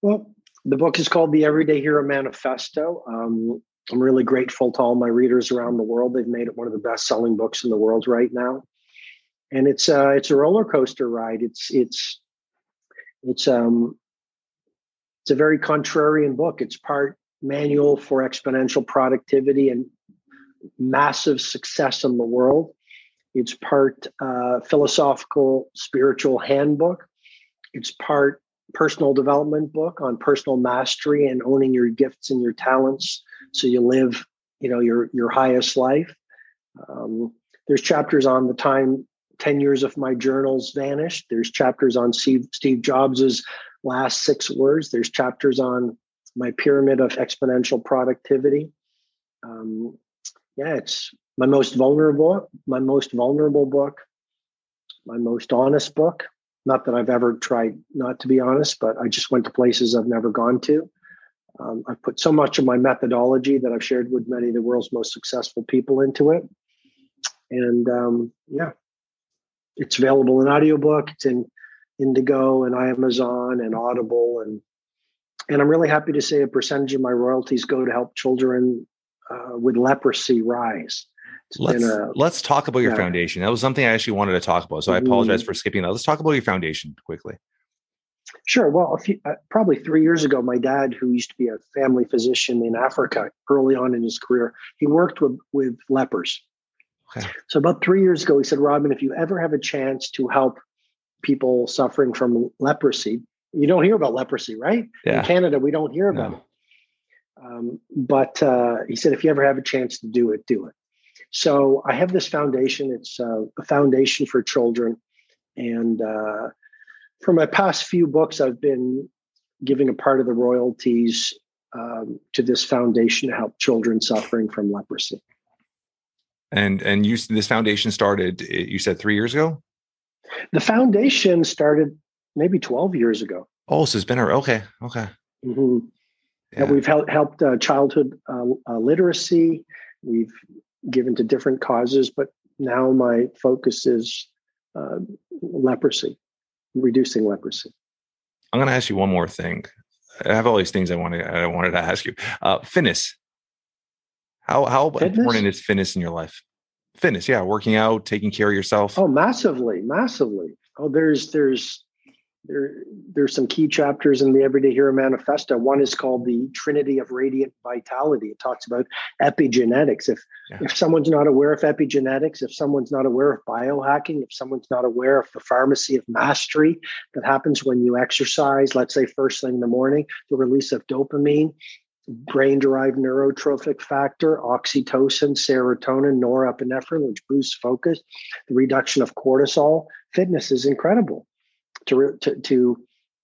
S3: Well, the book is called The Everyday Hero Manifesto. Um, I'm really grateful to all my readers around the world. They've made it one of the best selling books in the world right now. And it's uh, it's a roller coaster ride. It's it's it's um it's a very contrarian book. It's part manual for exponential productivity and massive success in the world. It's part uh, philosophical, spiritual handbook. It's part personal development book on personal mastery and owning your gifts and your talents so you live you know your your highest life. Um, there's chapters on the time 10 years of my journals vanished. There's chapters on steve, steve jobs's last six words. There's chapters on my pyramid of exponential productivity. Um, yeah it's my most vulnerable my most vulnerable book my most honest book. Not that i've ever tried not to be honest but i just went to places i've never gone to um, I've put so much of my methodology that I've shared with many of the world's most successful people into it. And um, yeah, it's available in audiobook. It's in Indigo and Amazon and Audible. And, and I'm really happy to say a percentage of my royalties go to help children uh, with leprosy rise.
S1: let's, a, let's talk about your yeah. foundation. That was something I actually wanted to talk about. So I apologize mm-hmm. for skipping that. Let's talk about your foundation quickly.
S3: Sure. Well, a few, uh, probably three years ago, my dad, who used to be a family physician in Africa early on in his career, he worked with, with lepers. Okay. So about three years ago, he said, Robin, if you ever have a chance to help people suffering from leprosy, you don't hear about leprosy, right? Yeah. In Canada, we don't hear about no. it. Um, but uh, he said, if you ever have a chance to do it, do it. So I have this foundation. It's uh, a foundation for children. And uh, for my past few books, I've been giving a part of the royalties um, to this foundation to help children suffering from leprosy.
S1: And and you this foundation started you said three years ago.
S3: The foundation started maybe twelve years ago.
S1: Oh, so it's been a okay, okay.
S3: Mm-hmm. Yeah. we've helped helped uh, childhood uh, uh, literacy. We've given to different causes, but now my focus is uh, leprosy reducing leprosy.
S1: I'm going to ask you one more thing. I have all these things I wanted I wanted to ask you. Uh, fitness. How how fitness? important is fitness in your life? Fitness, yeah, working out, taking care of yourself.
S3: Oh, massively, massively. Oh, there's there's there, there's some key chapters in the Everyday Hero Manifesto. One is called the Trinity of Radiant Vitality. It talks about epigenetics. If yeah. if someone's not aware of epigenetics, if someone's not aware of biohacking, if someone's not aware of the pharmacy of mastery that happens when you exercise, let's say first thing in the morning, the release of dopamine, brain-derived neurotrophic factor, oxytocin, serotonin, norepinephrine, which boosts focus, the reduction of cortisol. Fitness is incredible to, to, to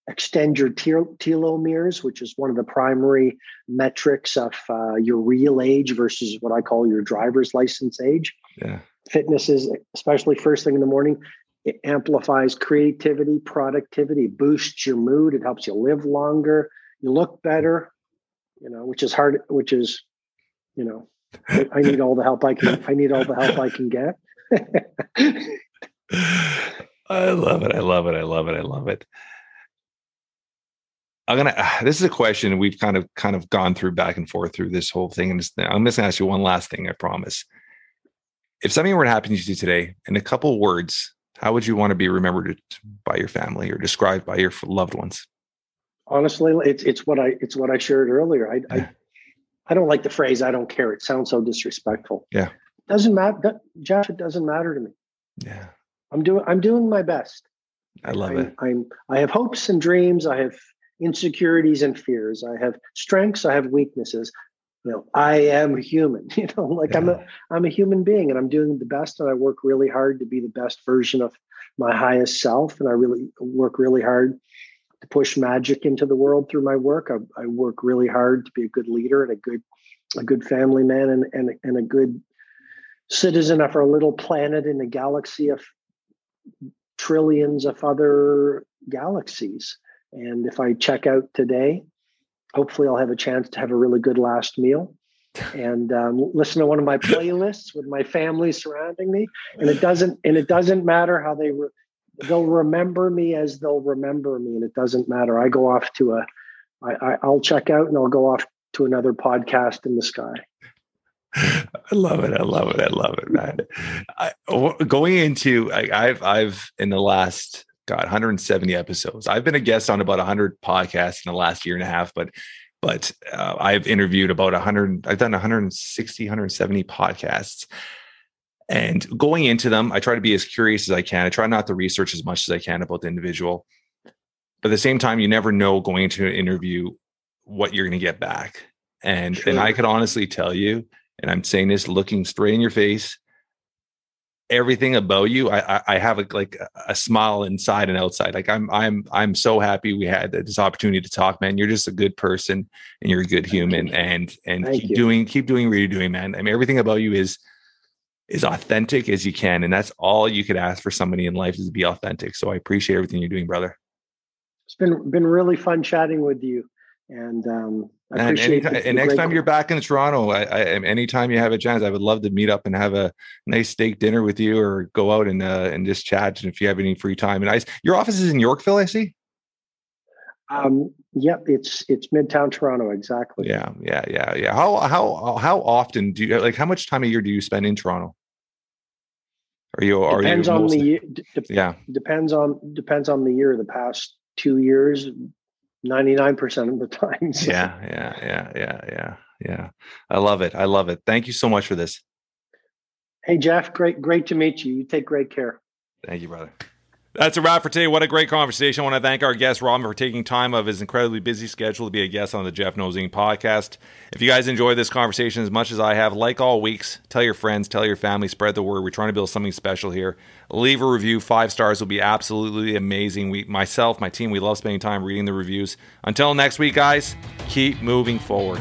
S3: extend your telomeres, which is one of the primary metrics of uh, your real age versus what I call your driver's license age. Yeah. Fitness is, especially first thing in the morning, it amplifies creativity, productivity, boosts your mood, it helps you live longer, you look better, you know, which is hard, which is, you know, I need all the help I can, I need all the help I can get.
S1: I love it. I love it. I love it. I love it. I'm gonna. This is a question we've kind of kind of gone through back and forth through this whole thing, and I'm just gonna ask you one last thing. I promise. If something were to happen to you today, in a couple words, how would you want to be remembered by your family or described by your loved ones?
S3: Honestly, it's it's what I it's what I shared earlier. I yeah. I, I don't like the phrase "I don't care." It sounds so disrespectful.
S1: Yeah,
S3: doesn't matter, Josh. It doesn't matter to me.
S1: Yeah,
S3: I'm doing I'm doing my best.
S1: I love
S3: I,
S1: it.
S3: I'm I have hopes and dreams. I have insecurities and fears. I have strengths. I have weaknesses. You know, I am human. You know, like yeah. I'm a I'm a human being, and I'm doing the best. And I work really hard to be the best version of my highest self. And I really work really hard to push magic into the world through my work. I, I work really hard to be a good leader and a good a good family man and and and a good citizen of our little planet in the galaxy of trillions of other galaxies. And if I check out today, hopefully I'll have a chance to have a really good last meal and um, listen to one of my playlists with my family surrounding me. And it doesn't and it doesn't matter how they re- they'll remember me as they'll remember me, and it doesn't matter. I go off to a I, I I'll check out and I'll go off to another podcast in the sky.
S1: I love it. I love it. I love it, man. I, going into I, I've I've in the last God 170 episodes. I've been a guest on about 100 podcasts in the last year and a half, but but uh, I've interviewed about 100. I've done 160, 170 podcasts. And going into them, I try to be as curious as I can. I try not to research as much as I can about the individual. But at the same time, you never know going into an interview what you're going to get back. And True. and I could honestly tell you, and I'm saying this looking straight in your face, everything about you, I I, have a, like a smile inside and outside. Like I'm I'm I'm so happy we had this opportunity to talk, man. You're just a good person and you're a good human, and and Thank keep you. doing keep doing what you're doing, man. I mean, everything about you is as authentic as you can. And that's all you could ask for somebody in life is to be authentic. So I appreciate everything you're doing, brother.
S3: It's been been really fun chatting with you. And um I and,
S1: anytime, and next time you're back in Toronto, I, I, anytime you have a chance, I would love to meet up and have a nice steak dinner with you, or go out and uh, and just chat. And if you have any free time, and I, your office is in Yorkville, I see.
S3: Um, yep, it's it's Midtown Toronto, exactly.
S1: Yeah, yeah, yeah, yeah. How how how often do you like? How much time a year do you spend in Toronto? Are you are
S3: depends
S1: you
S3: on the
S1: de- yeah
S3: depends on depends on the year. The past two years, ninety nine percent of the time.
S1: So. Yeah, yeah, yeah, yeah, yeah, yeah. I love it. I love it. Thank you so much for this.
S3: Hey Jeff, great great to meet you. You take great care.
S1: Thank you, brother. That's a wrap for today. What a great conversation. I want to thank our guest, Robin, for taking time of his incredibly busy schedule to be a guest on the Jeff Knows Inc. podcast. If you guys enjoyed this conversation as much as I have, like all weeks, tell your friends, tell your family, spread the word. We're trying to build something special here. Leave a review. Five stars will be absolutely amazing. We, myself, my team, we love spending time reading the reviews. Until next week, guys, keep moving forward.